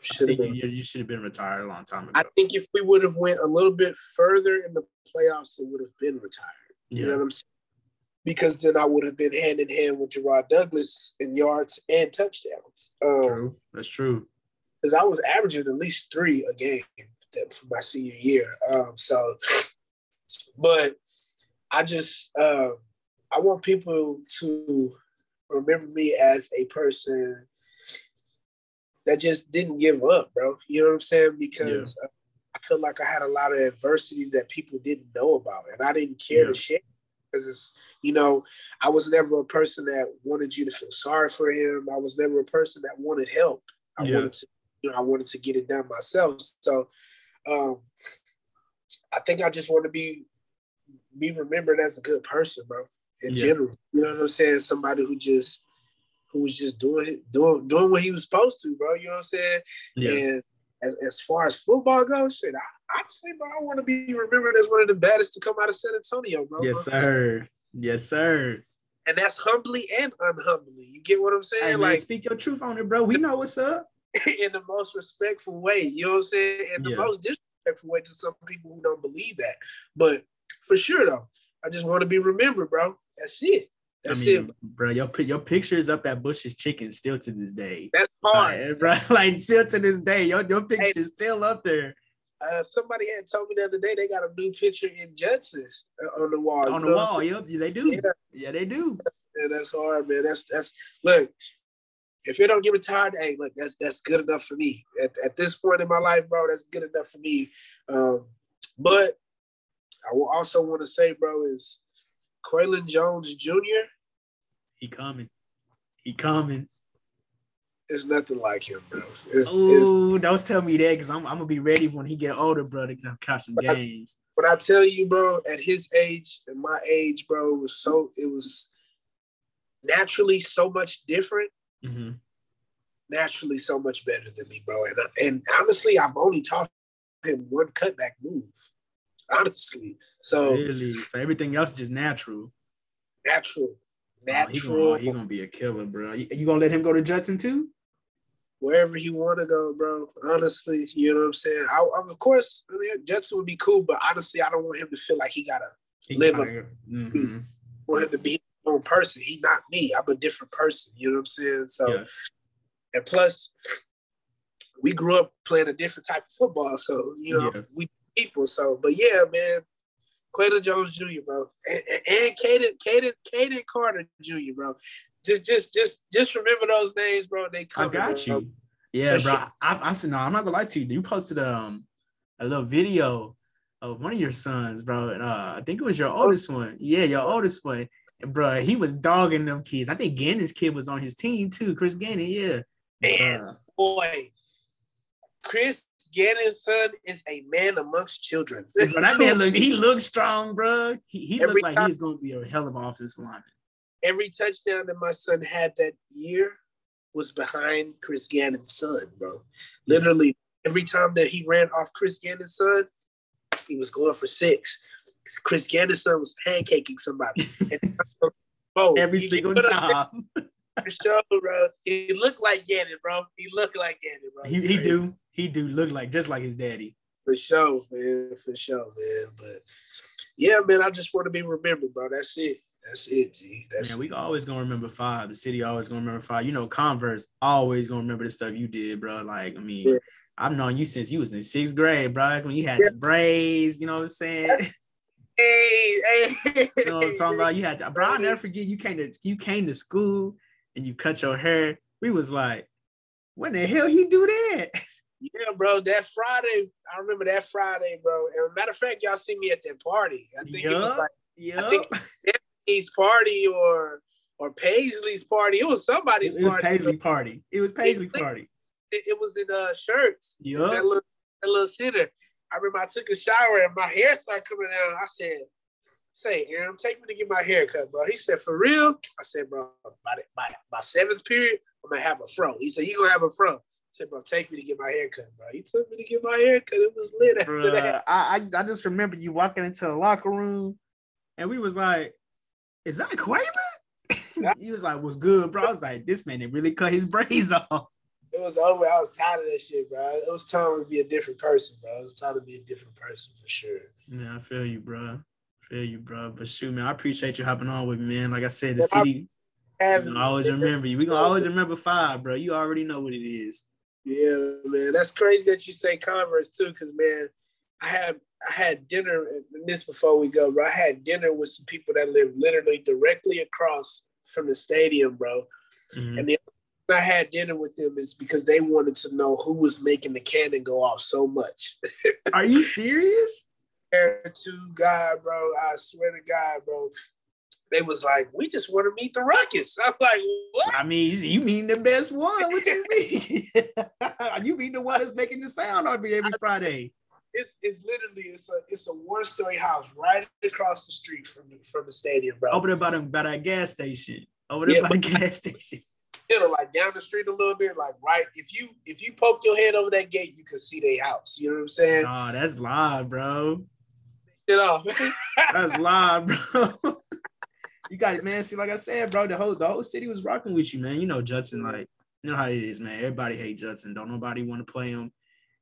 [SPEAKER 2] should have been.
[SPEAKER 1] you, you should have been retired a long time ago.
[SPEAKER 2] I think if we would have went a little bit further in the playoffs, it would have been retired. You know what I'm saying? Because then I would have been hand in hand with Gerard Douglas in yards and touchdowns. Um,
[SPEAKER 1] True. That's true.
[SPEAKER 2] because I was averaging at least three a game for my senior year. Um, so, but I just uh, I want people to remember me as a person that just didn't give up, bro. You know what I'm saying? Because uh, I feel like I had a lot of adversity that people didn't know about, and I didn't care
[SPEAKER 1] Yeah.
[SPEAKER 2] to share. Because it's, you know, I was never a person that wanted you to feel sorry for him. I was never a person that wanted help. I
[SPEAKER 1] Yeah.
[SPEAKER 2] wanted to, you know, I wanted to get it done myself. So, um, I think I just want to be be remembered as a good person, bro. In
[SPEAKER 1] Yeah.
[SPEAKER 2] general, you know what I'm saying? Somebody who just who was just doing doing doing what he was supposed to, bro. You know what I'm saying?
[SPEAKER 1] Yeah.
[SPEAKER 2] And as, as far as football goes, shit, I, honestly, bro, I want to be remembered as one of the baddest to come out of San Antonio, bro.
[SPEAKER 1] Yes, sir. Yes, sir.
[SPEAKER 2] And that's humbly and unhumbly. You get what I'm saying?
[SPEAKER 1] Hey, man,
[SPEAKER 2] like
[SPEAKER 1] speak your truth on it, bro. We know what's up. <laughs>
[SPEAKER 2] in the most respectful way. You know what I'm saying? In the
[SPEAKER 1] Yeah.
[SPEAKER 2] most disrespectful way to some people who don't believe that. But for sure, though, I just want to be remembered, bro. That's it.
[SPEAKER 1] I
[SPEAKER 2] That's
[SPEAKER 1] mean,
[SPEAKER 2] it.
[SPEAKER 1] bro, your your picture is up at Bush's Chicken still to this day.
[SPEAKER 2] That's hard. <laughs>
[SPEAKER 1] Like, bro, like still to this day, your your picture is still up there
[SPEAKER 2] Uh, somebody had told me the other day they got a new picture in Judson's uh, on the wall.
[SPEAKER 1] on the
[SPEAKER 2] know what I'm
[SPEAKER 1] wall. Yep, they do.
[SPEAKER 2] Yeah.
[SPEAKER 1] Yeah, they do.
[SPEAKER 2] saying? that's hard, man. That's that's look. If you don't get retired, hey, look, that's that's good enough for me. At, at this point in my life, bro, that's good enough for me. Um, but I will also want to say, bro, is Quaylon Jones Jr.
[SPEAKER 1] He coming. He coming.
[SPEAKER 2] It's nothing like him, bro. It's, it's,
[SPEAKER 1] Oh, don't tell me that because I'm, I'm gonna be ready when he get older, bro, to catch some
[SPEAKER 2] But I-
[SPEAKER 1] games.
[SPEAKER 2] when I tell you, bro, at his age and my age, bro, it was so it was naturally so much different,
[SPEAKER 1] hmm
[SPEAKER 2] naturally so much better than me, bro. And and honestly, I've only taught him one cutback move, honestly. So
[SPEAKER 1] Really? So everything else is just natural.
[SPEAKER 2] natural,
[SPEAKER 1] Oh, he
[SPEAKER 2] natural.
[SPEAKER 1] gonna, he gonna be a killer, bro. You, you gonna let him go to Judson too?
[SPEAKER 2] wherever he want to go, bro. Honestly, you know what I'm saying. I, I- of course, I mean, Judson would be cool, but honestly, I don't want him to feel like he gotta
[SPEAKER 1] He
[SPEAKER 2] Live
[SPEAKER 1] mhm.
[SPEAKER 2] want him to be his own person. He's not me. I'm a different person. You know what I'm saying? So,
[SPEAKER 1] Yeah.
[SPEAKER 2] and plus, we grew up playing a different type of football. So, you know,
[SPEAKER 1] Yeah.
[SPEAKER 2] we people. So, but yeah, man, Quaylon Jones Jr., bro, and, and Caden, Caden, Caden Carter Jr., bro. Just, just, just, just remember those names, bro. They
[SPEAKER 1] come. I got bro. you. Yeah, bro. I, I said no. I'm not gonna lie to you. You posted um a little video of one of your sons, bro. And, uh, I think it was your oldest one. Yeah, your oldest one, bro. He was dogging them kids. I think Gannon's kid was on his team too. Chris Gannon, yeah.
[SPEAKER 2] Man, uh, boy, Chris Gannon's son is a man amongst children.
[SPEAKER 1] but that man look, he looks strong, bro. He, he looked like he's gonna be a hell of an offensive lineman.
[SPEAKER 2] Every touchdown that my son had that year was behind Chris Gannon's son, bro. Literally, every time that he ran off Chris Gannon's son, he was going for six. Chris Gannon's son was pancaking somebody. <laughs>
[SPEAKER 1] oh, every single time.
[SPEAKER 2] For sure, bro. He looked like Gannon, bro. He looked like Gannon, bro.
[SPEAKER 1] He, he do. He do look like just like his daddy.
[SPEAKER 2] For sure, man. For sure, man. But yeah, man, I just want to be remembered, bro. That's it. That's it, G. That's
[SPEAKER 1] man, we always gonna remember five. The city always gonna remember five. You know, Converse always gonna remember the stuff you did, bro. Like, I mean, yeah. I've known you since you was in sixth grade, bro. Like When you had yeah. the braids, you know what I'm saying?
[SPEAKER 2] Hey, hey. <laughs>
[SPEAKER 1] you know what I'm talking about? You had, to, bro. I'll never forget. You came to you came to school and you cut your hair. We was like, when the hell he do that? <laughs>
[SPEAKER 2] Yeah, bro. That Friday, I remember that Friday, bro. And matter of fact, y'all see me at that party. I think yep. it was like, yep. I think Paisley's party or or Paisley's party. It was somebody's
[SPEAKER 1] it, it was party. Paisley party. It was Paisley it, party.
[SPEAKER 2] It, it, was in uh shirts.
[SPEAKER 1] Yeah.
[SPEAKER 2] That little that little center. I remember I took a shower and my hair started coming out. I said, say, Aaron, take me to get my hair cut, bro. He said, for real? I said, bro, by, the, by, by seventh period, I'm gonna have a fro. He said, you gonna have a fro. I said, bro, take me to get my hair cut, bro. He took me to get my hair cut. It was lit after Bruh, that.
[SPEAKER 1] I, I just remember you walking into the locker room and we was like, is that Quaylon? <laughs> he was like, what's good, bro? I was like, this man, they really cut his braids <laughs> off.
[SPEAKER 2] It was over. I was tired of that shit, bro. It was time to be a different person, bro. It was time to be a different person for sure.
[SPEAKER 1] Yeah, I feel you, bro. Feel you, bro. But shoot, man, I appreciate you hopping on with me, man. Like I said, the city. I always remember you. We gonna always remember five, bro. You already know what it is.
[SPEAKER 2] Yeah, man. That's crazy that you say Converse too, because man, I had I had dinner. this before we go, bro. I had dinner with some people that live literally directly across from the stadium, bro. Mm-hmm. And the I had dinner with them is because they wanted to know who was making the cannon go off so much.
[SPEAKER 1] Are you <laughs> serious?
[SPEAKER 2] to God, bro. I swear to God, bro. They was like, we just want to meet the Ruckus. I'm like, what?
[SPEAKER 1] I mean, you mean the best one? What you <laughs> mean? <laughs> you mean the one that's making the sound every every Friday?
[SPEAKER 2] It's, it's literally it's a it's a one story house right across the street from the, from the stadium, bro.
[SPEAKER 1] Over there by the by that gas station. Over there yeah, by the <laughs> gas station.
[SPEAKER 2] You know, like down the street a little bit, like right. If you if you poke your head over that gate, you can see their house. You know what I'm saying?
[SPEAKER 1] Oh, that's live, bro
[SPEAKER 2] shit off.
[SPEAKER 1] That's live, bro. You got it, man. See, like I said, bro, the whole the whole city was rocking with you, man. You know Judson, like you know how it is, man. Everybody hate Judson. Don't nobody want to play him.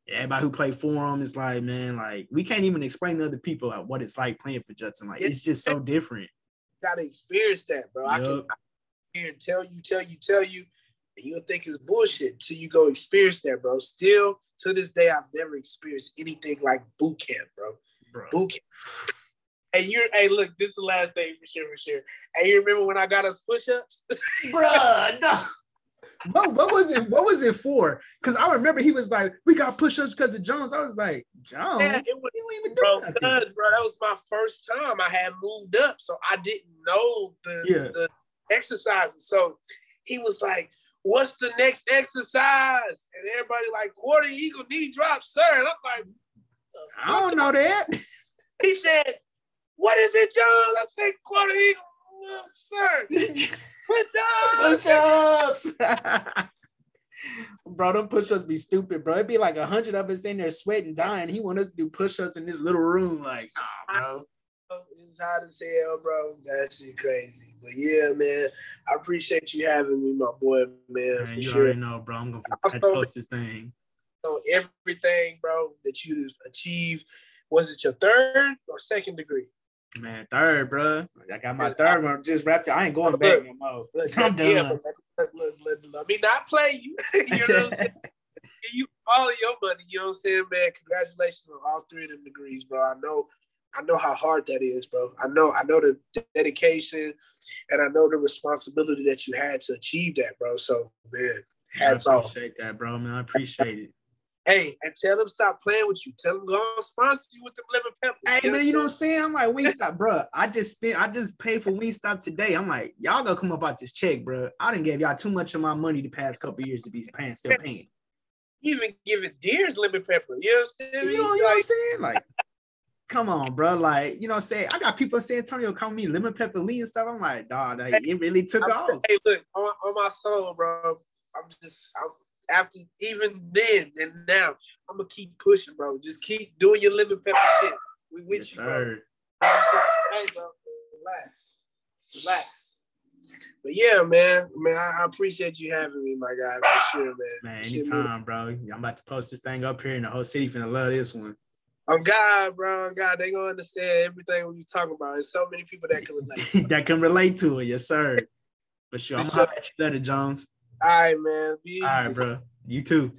[SPEAKER 1] Everybody who play for him is like, man, like we can't even explain to other people what it's like playing for Judson. Like it's, it's just so different.
[SPEAKER 2] Gotta experience that, bro. Yep. I can hear and tell you, tell you, tell you, and you'll think it's bullshit till you go experience that, bro. Still to this day, I've never experienced anything like boot camp, bro bro. Boot camp. Hey, you hey, look, this is the last thing for sure, for sure. Hey, you remember when I got us push-ups? <laughs>
[SPEAKER 1] Bruh, no. What, what was it? What was it for? Because I remember he was like, "We got push-ups because of Jones." I was like, "Jones, yeah, it was,
[SPEAKER 2] even bro, because, bro, that was my first time I had moved up, so I didn't know the yeah. the exercises. So he was like, "What's the next exercise?" And everybody like quarter eagle knee drop, sir. And I'm like,
[SPEAKER 1] I don't know that.
[SPEAKER 2] He said, What is it, John? I said, quarter eagle, sir. Push ups.
[SPEAKER 1] Push ups. <laughs> bro, them push-ups be stupid, bro. It'd be like a hundred of us in there sweating, dying. He want us to do push-ups in this little room. Like, nah, bro.
[SPEAKER 2] It's hot as hell, bro. That shit crazy. But yeah, man, I appreciate you having me, my boy, man. man
[SPEAKER 1] you
[SPEAKER 2] sure.
[SPEAKER 1] already know, bro. I'm gonna post this thing
[SPEAKER 2] So everything, bro, that you achieved. Was it your third or second degree?
[SPEAKER 1] Man, third, bro. I got my third one just wrapped. I ain't going look, back no more. Look, <laughs> I'm
[SPEAKER 2] done. Yeah, look, look, look, let me not play you. <laughs> you know what I'm saying? <laughs> You all of your money. You know what I'm saying, man? Congratulations on all three of them degrees, bro. I know I know how hard that is, bro. I know, I know the dedication and I know the responsibility that you had to achieve that, bro. So man, hats
[SPEAKER 1] off. I appreciate off. that, bro. Man, I appreciate it.
[SPEAKER 2] Hey, and tell them stop playing with you. Tell them go on sponsor you with the lemon pepper.
[SPEAKER 1] Hey man, you know what I'm saying? I'm like Wingstop, bro. I just spent, I just paid for Wingstop today. I'm like, y'all gonna come up out this check, bro. I didn't give y'all too much of my money the past couple years to be paying, still paying.
[SPEAKER 2] Even giving Deers lemon pepper. You
[SPEAKER 1] understand? You know, you know what I'm saying? Like, come on, bro. Like, you know, say I'm saying I got people in San Antonio calling me lemon pepper Lee and stuff. I'm like, dog, like, it really took
[SPEAKER 2] I'm,
[SPEAKER 1] off.
[SPEAKER 2] Hey, look, on, on my soul, bro. I'm just, I'm, after even then and now, I'm gonna keep pushing, bro. Just keep doing your lemon pepper shit. We with yes, you, bro. Hey, bro, relax, relax. But yeah, man, man, I, appreciate you having me, my guy, for sure, man.
[SPEAKER 1] Man, anytime, bro. I'm about to post this thing up here, and the whole city finna love this one.
[SPEAKER 2] On God, bro, on God, they gonna understand everything we was talking about. There's so many people that can relate. <laughs>
[SPEAKER 1] that can relate to it, yes, sir. For sure. I'm gonna have at you later, Jones.
[SPEAKER 2] All right, man.
[SPEAKER 1] Be All right, bro. You too.